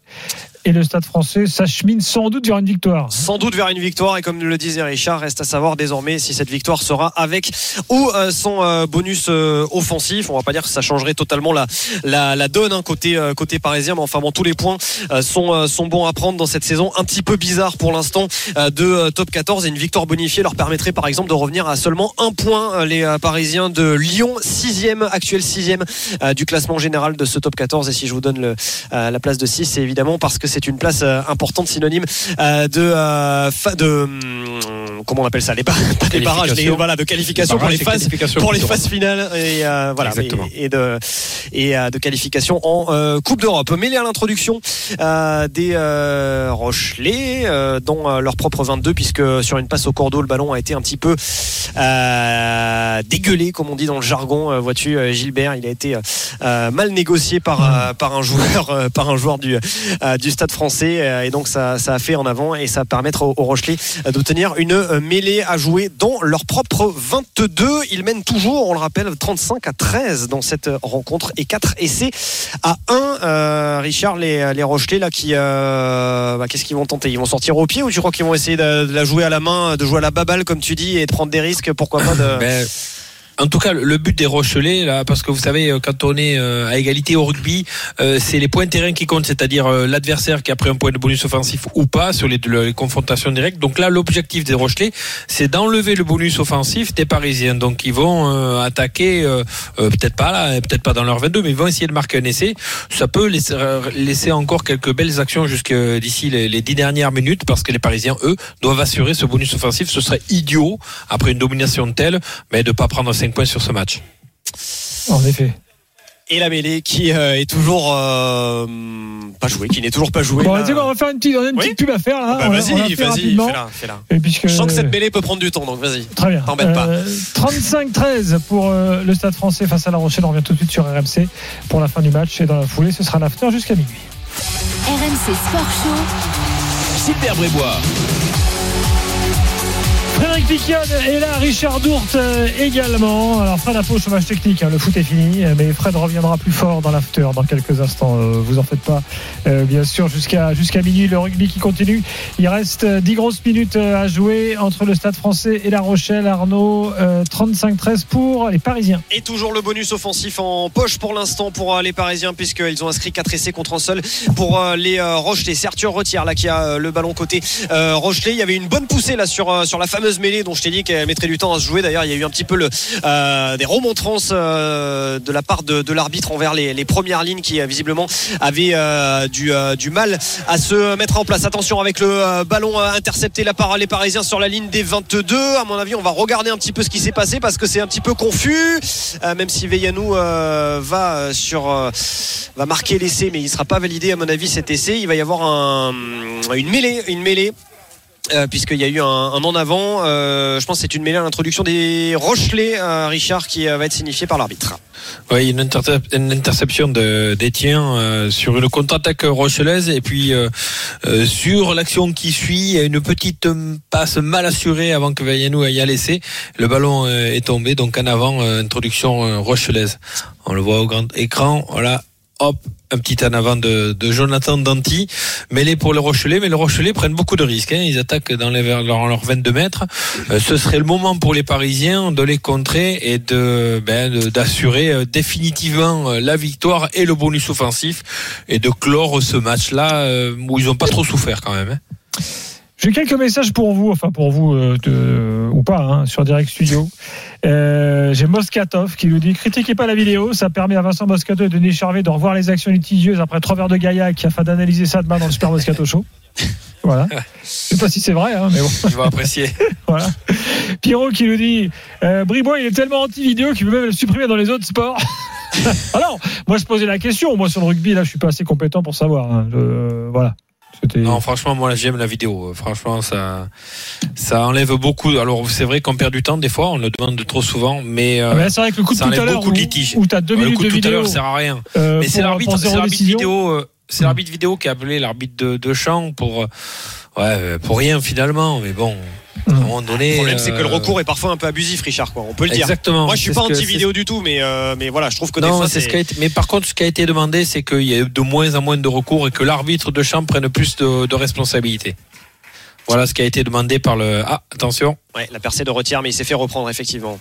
Speaker 3: Et le Stade français s'achemine sans doute vers une victoire.
Speaker 2: Sans doute vers une victoire et comme le disait Richard, reste à savoir désormais si cette victoire sera avec ou euh, sans euh, bonus euh, offensif. On va pas dire que ça changerait totalement la, la, donne hein, côté, côté parisien, mais enfin bon, tous les points sont, sont bons à prendre dans cette saison un petit peu bizarre pour l'instant de top 14 et une victoire bonifiée leur permettrait par exemple de revenir à seulement un point les parisiens de Lyon, sixième, actuel sixième euh, du classement général de ce top 14 et si je vous donne le, la place de 6 c'est évidemment parce que c'est une place euh, importante synonyme euh, de, euh, de hum, comment on appelle ça? Les, bar- des barrages les, voilà de qualification pour les phases pour les phases finales et euh, voilà
Speaker 7: Exactement.
Speaker 2: et, et de et euh, de qualification en euh, Coupe d'Europe. Mêlé à l'introduction des Rochelais dans leur propre 22 puisque sur une passe au cordeau le ballon a été un petit peu dégueulé comme on dit dans le jargon. Vois-tu Gilbert, il a été mal négocié par par un joueur par un joueur du du Stade Français euh, et donc ça ça a fait en avant et ça va permettre aux, Rochelais euh, d'obtenir une euh, mêlée à jouer dans leur propre 22. Ils mènent toujours, on le rappelle, 35 à 13 dans cette rencontre et 4 essais à 1. Euh, Richard, les, les Rochelais là qui, bah, qu'est-ce qu'ils vont tenter? Ils vont sortir au pied ou tu crois qu'ils vont essayer de, de la jouer à la main, de jouer à la baballe comme tu dis et de prendre des risques? Pourquoi pas de...
Speaker 7: En tout cas, le but des Rochelais, là, parce que vous savez, euh, quand on est euh, à égalité au rugby, euh, c'est les points terrain qui comptent, c'est-à-dire l'adversaire qui a pris un point de bonus offensif ou pas sur les, confrontations directes. Donc là, l'objectif des Rochelais, c'est d'enlever le bonus offensif des Parisiens. Donc ils vont attaquer, peut-être pas là, peut-être pas dans leur 22, mais ils vont essayer de marquer un essai. Ça peut laisser, encore quelques belles actions jusque d'ici les, les dix dernières minutes, parce que les Parisiens, eux, doivent assurer ce bonus offensif. Ce serait idiot après une domination telle, mais de pas prendre 5 points sur ce match.
Speaker 3: En effet.
Speaker 2: Et la mêlée qui euh, est toujours euh, pas jouée, qui n'est toujours pas jouée.
Speaker 3: Bon,
Speaker 2: là.
Speaker 3: on va faire une petite, on a une
Speaker 2: Oui.
Speaker 3: petite pub à faire là.
Speaker 2: Bah, vas-y, vas-y, fais-la, fais-la.
Speaker 3: Et puisque
Speaker 2: Je sens que cette mêlée peut prendre du temps, donc vas-y.
Speaker 3: Très bien.
Speaker 2: T'embête pas.
Speaker 3: Euh, 35-13 pour euh, le Stade français face à La Rochelle. On revient tout de suite sur RMC pour la fin du match. Et dans la foulée, ce sera l'after jusqu'à minuit.
Speaker 1: RMC Sport Show.
Speaker 7: Super Brébois.
Speaker 3: Frédéric là, Richard Dourte euh, également. Alors Fred a pas au chômage technique, hein, le foot est fini, euh, mais Fred reviendra plus fort dans l'after dans quelques instants. euh, vous en faites pas, bien sûr, jusqu'à jusqu'à minuit, le rugby qui continue. Il reste euh, 10 grosses minutes à jouer entre le Stade français et La Rochelle. Arnaud, euh, 35-13 pour les Parisiens.
Speaker 2: Et toujours le bonus offensif en poche pour l'instant pour les Parisiens puisqu'ils ont inscrit 4 essais contre un seul pour les Rochelais. C'est Arthur Retière là qui a le ballon côté Rochelais. Il y avait une bonne poussée là sur, sur la fameuse mêlée dont je t'ai dit qu'elle mettrait du temps à se jouer. D'ailleurs, il y a eu un petit peu euh, des remontrances euh, de la part de, l'arbitre envers les, premières lignes qui euh, visiblement avaient du, mal à se mettre en place. Attention avec le ballon intercepté là par les Parisiens sur la ligne des 22. À mon avis, on va regarder un petit peu ce qui s'est passé parce que c'est un petit peu confus. Même si Veyanou euh, va sur va marquer l'essai, mais il sera pas validé à mon avis cet essai. Il va y avoir un, une mêlée, une mêlée. Euh, Puisqu'il y a eu un, un en avant, Euh, je pense que c'est une mêlée à l'introduction des Rochelais, euh, Richard, qui euh, va être signifié par l'arbitre.
Speaker 7: Oui, une, intercep- une interception de- d'Etienne euh, sur une contre-attaque rochelaise et puis euh, sur l'action qui suit, y a une petite passe mal assurée avant que Vallanou aille à laisser. Le ballon est tombé, donc en avant, introduction rochelaise. On le voit au grand écran, voilà, hop, un petit en avant de, de Jonathan Danti, mêlé pour les Rochelais, mais les Rochelais prennent beaucoup de risques. hein. Ils attaquent dans les, leurs 22 mètres. Euh, ce serait le moment pour les Parisiens de les contrer et de ben, d'assurer euh, définitivement euh, la victoire et le bonus offensif et de clore ce match-là où ils n'ont pas trop souffert quand même. hein.
Speaker 3: J'ai quelques messages pour vous, enfin pour vous euh, de- ou pas, hein, sur Direct Studio. Euh, J'ai Moscatov qui nous dit critiquez pas la vidéo, ça permet à Vincent Moscato et Denis Charvet de revoir les actions litigieuses après trois verres de Gaillac afin d'analyser ça demain dans le Super Moscato Show. Voilà. Je sais pas si c'est vrai, hein, mais bon.
Speaker 7: Je vais apprécier.
Speaker 3: Voilà. Pierrot qui nous dit euh, Bribois, il est tellement anti-vidéo qu'il veut même le supprimer dans les autres sports. Alors, moi je posais la question. Moi sur le rugby, là, je suis pas assez compétent pour savoir. hein. Je- voilà.
Speaker 7: Non, franchement, moi, j'aime la vidéo. Franchement, ça, ça enlève beaucoup. Alors, c'est vrai qu'on perd du temps des fois, on le demande trop souvent, mais, euh,
Speaker 3: Ah, mais c'est vrai que le coup de
Speaker 7: ça
Speaker 3: tout à
Speaker 7: enlève beaucoup
Speaker 3: où,
Speaker 7: de litiges.
Speaker 3: où t'as deux
Speaker 7: Ouais, le
Speaker 3: minutes
Speaker 7: coup
Speaker 3: de
Speaker 7: de tout à
Speaker 3: vidéo.
Speaker 7: l'heure sert à rien.
Speaker 3: euh,
Speaker 7: Mais c'est l'arbitre, vidéo, euh, c'est l'arbitre vidéo qui a appelé l'arbitre de, de champ pour, euh, ouais, euh, pour rien finalement. Mais bon, À un moment donné.
Speaker 2: Le problème, c'est que le
Speaker 7: euh,
Speaker 2: recours est parfois un peu abusif, Richard. Quoi. On peut le dire.
Speaker 7: Exactement.
Speaker 2: Moi, je suis pas anti-vidéo du tout, mais, euh, mais voilà, je trouve que des
Speaker 7: Non, ce qui a été. Mais par contre, ce qui a été demandé, c'est qu'il y a de moins en moins de recours et que l'arbitre de champ prenne plus de, de responsabilités. Voilà ce qui a été demandé par le. Ah, attention,
Speaker 2: Ouais, la percée de retire, mais il s'est fait reprendre, effectivement.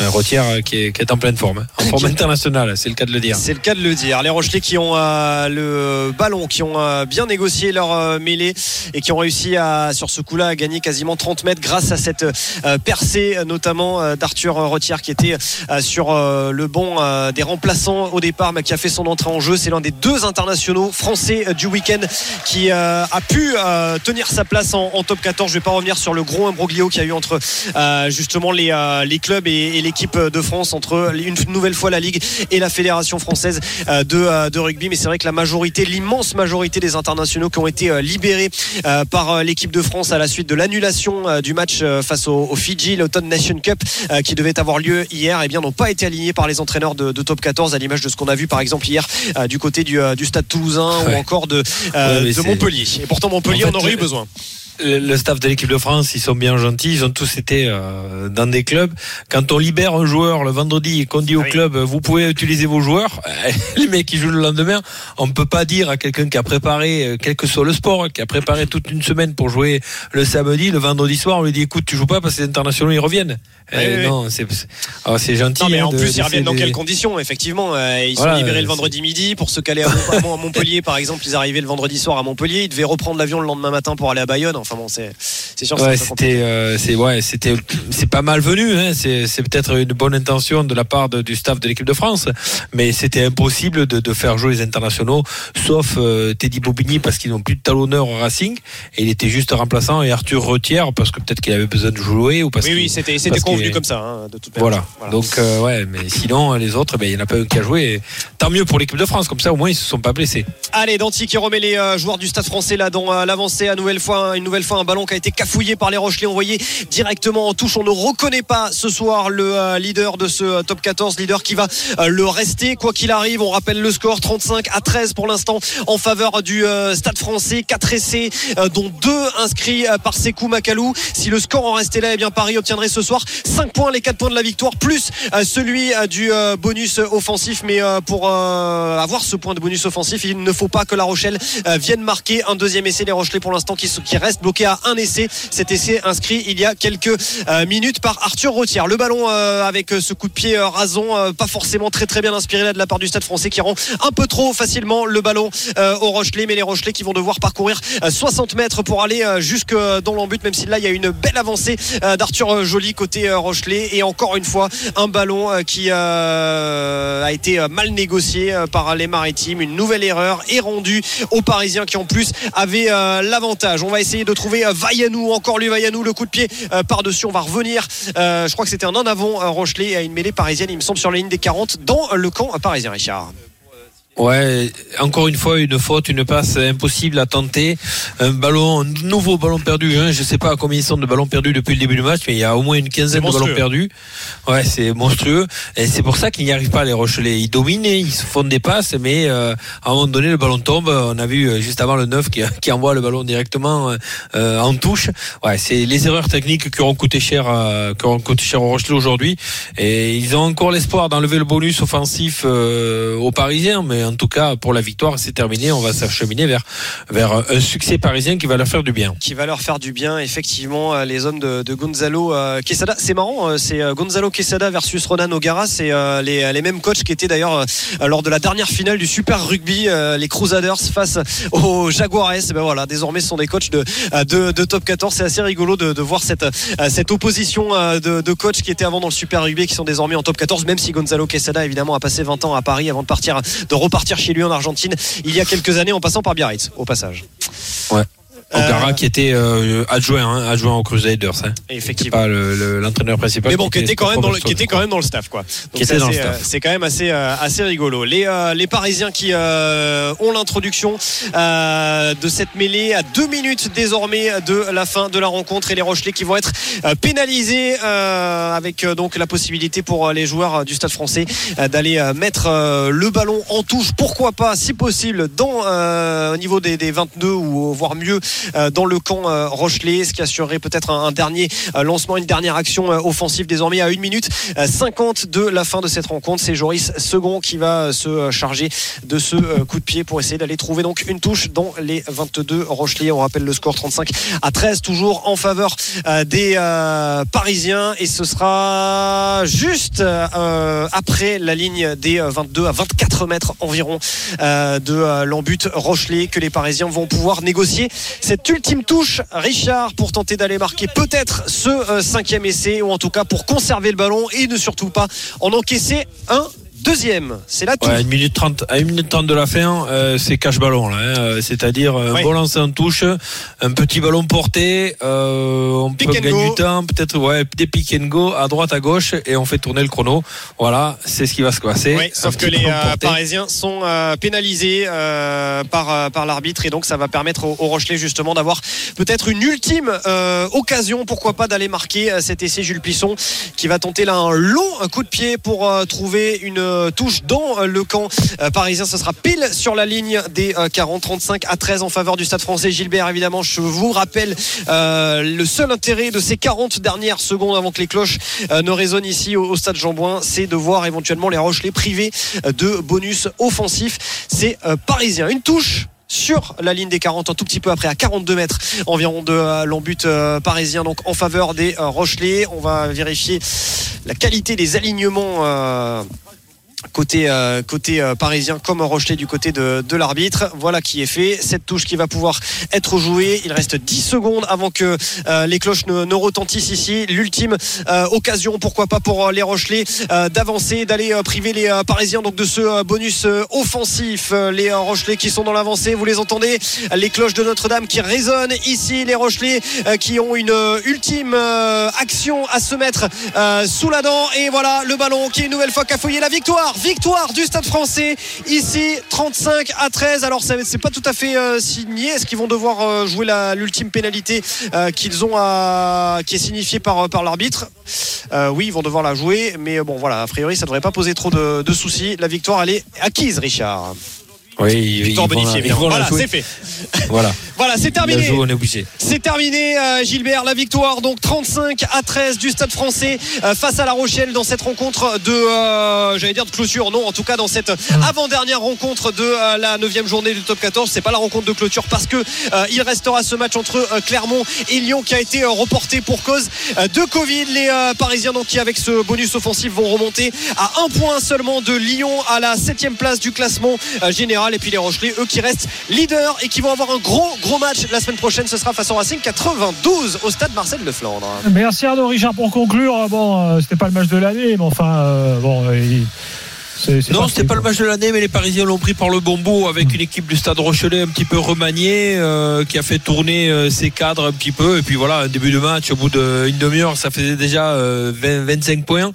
Speaker 7: Un retière euh, qui est, qui est en pleine forme, hein. en forme internationale, c'est le cas de le dire.
Speaker 2: C'est le cas de le dire. Les Rochelais qui ont euh, le ballon, qui ont euh, bien négocié leur euh, mêlée et qui ont réussi à, sur ce coup-là, à gagner quasiment 30 mètres grâce à cette percée, notamment d'Arthur Retière qui était sur le banc des remplaçants au départ, mais qui a fait son entrée en jeu. C'est l'un des deux internationaux français du week-end qui a pu tenir sa place en, en top 14. Je vais pas revenir sur le gros imbroglio qu'il y a eu entre justement les, les clubs et, et l'équipe de France, entre une nouvelle fois la Ligue et la Fédération française euh, de, euh, de rugby. Mais c'est vrai que la majorité, l'immense majorité des internationaux qui ont été euh, libérés par l'équipe de France à la suite de l'annulation du match face au, au Fidji, l'Automne Nation Cup, qui devait avoir lieu hier, eh bien n'ont pas été alignés par les entraîneurs de, de top 14 à l'image de ce qu'on a vu par exemple hier du côté du, du Stade Toulousain ou encore de,
Speaker 7: Ouais,
Speaker 2: Montpellier. Et pourtant Montpellier
Speaker 7: En fait,
Speaker 2: en aurait eu besoin.
Speaker 7: Le staff de l'équipe de France, ils sont bien gentils. Ils ont tous été euh, dans des clubs. Quand on libère un joueur le vendredi et qu'on dit au
Speaker 2: oui.
Speaker 7: club, vous pouvez utiliser vos joueurs, les mecs qui jouent le lendemain, on ne peut pas dire à quelqu'un qui a préparé, euh, quel que soit le sport, qui a préparé toute une semaine pour jouer le samedi, le vendredi soir, on lui dit, écoute, tu joues pas parce que les internationaux, ils reviennent.
Speaker 2: Oui, oui.
Speaker 7: Non, c'est c'est gentil.
Speaker 2: Non, mais
Speaker 7: hein,
Speaker 2: en
Speaker 7: de-
Speaker 2: plus, ils reviennent dans quelles conditions Effectivement, euh, ils sont libérés le vendredi midi pour se caler à, Mont- à Montpellier, par exemple. Ils arrivaient le vendredi soir à Montpellier. Ils devaient reprendre l'avion le lendemain matin pour aller à Bayonne. Enfin bon, c'est c'est sûr.
Speaker 7: Ouais, c'était, euh, c'est ouais, c'était, c'est pas malvenu. Hein. C'est, c'est peut-être une bonne intention de la part de- du staff de l'équipe de France, mais c'était impossible de, de faire jouer les internationaux, sauf euh, Teddy Bobigny parce qu'ils n'ont plus de talonneur au Racing, et il était juste remplaçant, et Arthur Retière parce que peut-être qu'il avait besoin de jouer ou parce
Speaker 2: Oui, oui, c'était c'était convenu comme ça, hein, de toute manière.
Speaker 7: Voilà. Donc euh, ouais, mais sinon les autres, ben il y en a pas un qui a joué. Et tant mieux pour l'équipe de France, comme ça au moins ils se sont pas blessés.
Speaker 2: Allez, Danti qui remet les joueurs du Stade français là dans l'avancée à nouvelle fois, une nouvelle fois un ballon qui a été cafouillé par les Rochelais envoyé directement en touche. On ne reconnaît pas ce soir le euh, leader de ce euh, top 14, leader qui va euh, le rester quoi qu'il arrive. On rappelle le score 35 à 13 pour l'instant en faveur du Stade français, 4 essais dont 2 inscrits par Sekou Makalou. Si le score en restait là, eh bien Paris obtiendrait ce soir 5 points, les 4 points de la victoire plus celui du bonus offensif mais pour avoir ce point de bonus offensif, il ne faut pas que La Rochelle vienne marquer un deuxième essai. Les Rochelais pour l'instant qui restent bloqués à un essai. Cet essai inscrit il y a quelques euh, minutes par Arthur Rothière. Le ballon euh, avec euh, ce coup de pied rason, pas forcément très très bien inspiré là de la part du Stade français qui rend un peu trop facilement le ballon aux Rochelais. Mais les Rochelais qui vont devoir parcourir euh, 60 mètres pour aller jusque dans l'embut, même si là il y a une belle avancée d'Arthur Joly côté Rochelais. Et encore une fois, un ballon qui a été mal négocié par les maritimes. Une nouvelle erreur est rendue aux Parisiens qui en plus avaient l'avantage. On va essayer de trouver euh, Vallanou, encore lui Vallanou, le coup de pied euh, par-dessus. On va revenir. euh, je crois que c'était un en avant Rochelet à une mêlée parisienne, il me semble, sur la ligne des 40 dans le camp parisien, Richard.
Speaker 7: Ouais, encore une fois, une faute, une passe impossible à tenter. Un ballon, un nouveau ballon perdu. Hein. Je sais pas combien ils sont de ballons perdus depuis le début du match, mais il y a au moins une quinzaine de ballons perdus. Ouais, c'est monstrueux. Et c'est pour ça qu'ils n'y arrivent pas, les Rochelais. Ils dominent, ils se font des passes, mais euh, à un moment donné, le ballon tombe. On a vu euh, juste avant le 9 qui, qui envoie le ballon directement euh, en touche. Ouais, c'est les erreurs techniques qui auront coûté cher, euh, qui auront coûté cher aux Rochelais aujourd'hui. Et ils ont encore l'espoir d'enlever le bonus offensif euh, aux Parisiens, mais en tout cas, pour la victoire, c'est terminé. On va s'acheminer vers, vers un succès parisien qui va leur faire du bien.
Speaker 2: qui va leur faire du bien effectivement euh, les hommes de, Gonzalo euh, Quesada c'est marrant euh, c'est Gonzalo Quesada versus Ronan O'Gara c'est les, les mêmes coachs qui étaient d'ailleurs lors de la dernière finale du Super Rugby les Crusaders face aux Jaguares Et ben voilà désormais ce sont des coachs de, de, top 14 c'est assez rigolo de, de voir cette, cette opposition de, de coachs qui étaient avant dans le Super Rugby qui sont désormais en top 14 même si Gonzalo Quesada évidemment a passé 20 ans à Paris avant de partir de repartir chez lui en Argentine il y a quelques années en passant par Biarritz au passage.
Speaker 7: O'Gara
Speaker 2: Euh,
Speaker 7: qui était euh, adjoint, hein, adjoint aux Crusaders. Hein.
Speaker 2: Effectivement
Speaker 7: pas le- le- l'entraîneur principal.
Speaker 2: mais bon, qui était quand même dans le, qui était quand même dans le staff, quoi. Donc
Speaker 7: Qui
Speaker 2: c'est
Speaker 7: était dans le
Speaker 2: assez,
Speaker 7: staff.
Speaker 2: euh, C'est quand même assez, euh, assez rigolo. Les, euh, les Parisiens qui euh, ont l'introduction euh, de cette mêlée à deux minutes désormais de la fin de la rencontre et les Rochelais qui vont être pénalisés euh, avec euh, donc la possibilité pour les joueurs du Stade Français d'aller mettre le ballon en touche. Pourquoi pas, si possible, dans euh, au niveau des, des 22 ou voire mieux dans le camp euh, Rochelet, ce qui assurerait peut-être un, dernier euh, lancement, une dernière action euh, offensive désormais à 1 minute euh, 50 de la fin de cette rencontre. C'est Joris Second qui va euh, se euh, charger de ce euh, coup de pied pour essayer d'aller trouver donc une touche dans les 22 Rochelet. On rappelle le score 35 à 13 toujours en faveur euh, des euh, Parisiens et ce sera juste euh, après la ligne des euh, 22 à 24 mètres environ euh, de euh, l'embut Rochelet que les Parisiens vont pouvoir négocier cette ultime touche Richard pour tenter d'aller marquer peut-être ce euh, cinquième essai ou en tout cas pour conserver le ballon et ne surtout pas en encaisser un deuxième c'est là
Speaker 7: Ouais, à 1 minute 30, à 1 minute 30 de la fin, euh, c'est cache ballon là. hein. Euh, C'est-à-dire un
Speaker 2: Ouais.
Speaker 7: bon lancer en touche, un petit ballon porté, euh, on
Speaker 2: Pick
Speaker 7: peut gagner du temps, peut-être ouais, des pick and go à droite, à gauche, et on fait tourner le chrono. Voilà, c'est ce qui va se passer.
Speaker 2: Sauf que les euh. Parisiens sont euh, pénalisés euh, par, euh, par l'arbitre et donc ça va permettre au, au Rochelet justement d'avoir peut-être une ultime euh, occasion, pourquoi pas, d'aller marquer euh, cet essai Jules Plisson qui va tenter là un long coup de pied pour euh, trouver une euh, touche dans euh, le camp euh, parisien. Ce sera pile sur la ligne des euh, 40, 35 à 13 en faveur du Stade français. Gilbert, évidemment, je vous rappelle euh, le seul intérêt de ces 40 dernières secondes avant que les cloches euh, ne résonnent ici au, Stade Jean-Bouin, c'est de voir éventuellement les Rochelais privés euh, de bonus offensifs. C'est euh, parisien. Une touche sur la ligne des 40, un tout petit peu après, à 42 mètres environ de euh, l'embut euh, parisien, donc en faveur des euh, Rochelais. On va vérifier la qualité des alignements. Côté, euh, côté euh, parisien comme Rochelet du côté de, de l'arbitre. Voilà qui est fait. Cette touche qui va pouvoir être jouée. Il reste 10 secondes avant que euh, les cloches ne, retentissent ici. L'ultime euh, occasion, pourquoi pas pour les Rochelais, d'avancer, d'aller priver les Parisiens donc de ce bonus offensif. Les Rochelais qui sont dans l'avancée, vous les entendez? Les cloches de Notre-Dame qui résonnent ici. Les Rochelais qui ont une ultime action à se mettre sous la dent. Et voilà le ballon qui est une nouvelle fois cafouillé. La victoire, victoire du Stade français ici 35 à 13. Alors c'est pas tout à fait euh, signé. Est-ce qu'ils vont devoir euh, jouer l'ultime pénalité euh, qu'ils ont qui est signifiée par, l'arbitre? Oui, ils vont devoir la jouer. Mais bon voilà, a priori ça devrait pas poser trop de, de soucis. La victoire elle est acquise, Richard.
Speaker 7: Oui,
Speaker 2: bien.
Speaker 7: vont la
Speaker 2: Voilà, c'est fait.
Speaker 7: Voilà,
Speaker 2: Voilà, c'est terminé.
Speaker 7: joue, on est obligé.
Speaker 2: C'est terminé, euh, Gilbert. La victoire, donc 35 à 13 du Stade français euh, face à La Rochelle dans cette rencontre de, euh, j'allais dire de clôture, non, en tout cas dans cette avant-dernière rencontre de la 9 journée du top 14. C'est pas la rencontre de clôture parce que il restera ce match entre Clermont et Lyon qui a été reporté pour cause de Covid. Les Parisiens, donc, qui avec ce bonus offensif vont remonter à un point seulement de Lyon à la 7 place du classement euh, général. Et puis les Rochelais, eux qui restent leaders et qui vont avoir un gros, gros match la semaine prochaine. Ce sera face au Racing 92 au stade Marcel de Flandre.
Speaker 3: Merci Arnaud Richard pour conclure. Bon, euh, c'était pas le match de l'année, mais enfin, euh, bon, euh, il-
Speaker 7: Non, c'était pas le match de l'année, mais les Parisiens l'ont pris par le bon bout avec une équipe du Stade Rochelet un petit peu remaniée, euh, qui a fait tourner euh, ses cadres un petit peu. Et puis voilà, début de match, au bout d'une demi-heure, ça faisait déjà euh, 20, 25 points.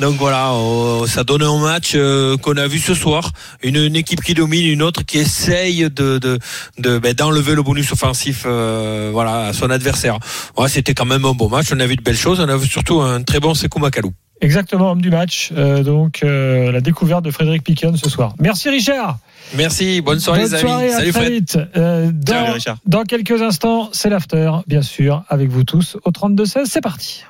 Speaker 7: Donc voilà, euh, ça donne un match euh, qu'on a vu ce soir. Une, une équipe qui domine, une autre qui essaye de de de, ben, d'enlever le bonus offensif, euh, voilà, à son adversaire. Ouais, c'était quand même un bon match. On a vu de belles choses. On a vu surtout un très bon Sekou Makalou.
Speaker 3: Exactement, homme du match. Euh, donc, euh, la découverte de Frédéric Piquion ce soir. Merci Richard.
Speaker 7: Merci, bonne soirée
Speaker 3: Bonne
Speaker 7: les amis.
Speaker 3: soirée, à
Speaker 7: Salut
Speaker 3: très
Speaker 7: Fred.
Speaker 3: vite. Euh, dans,
Speaker 5: Salut, Richard.
Speaker 3: dans quelques instants, c'est l'after, bien sûr, avec vous tous au 32-16. C'est parti.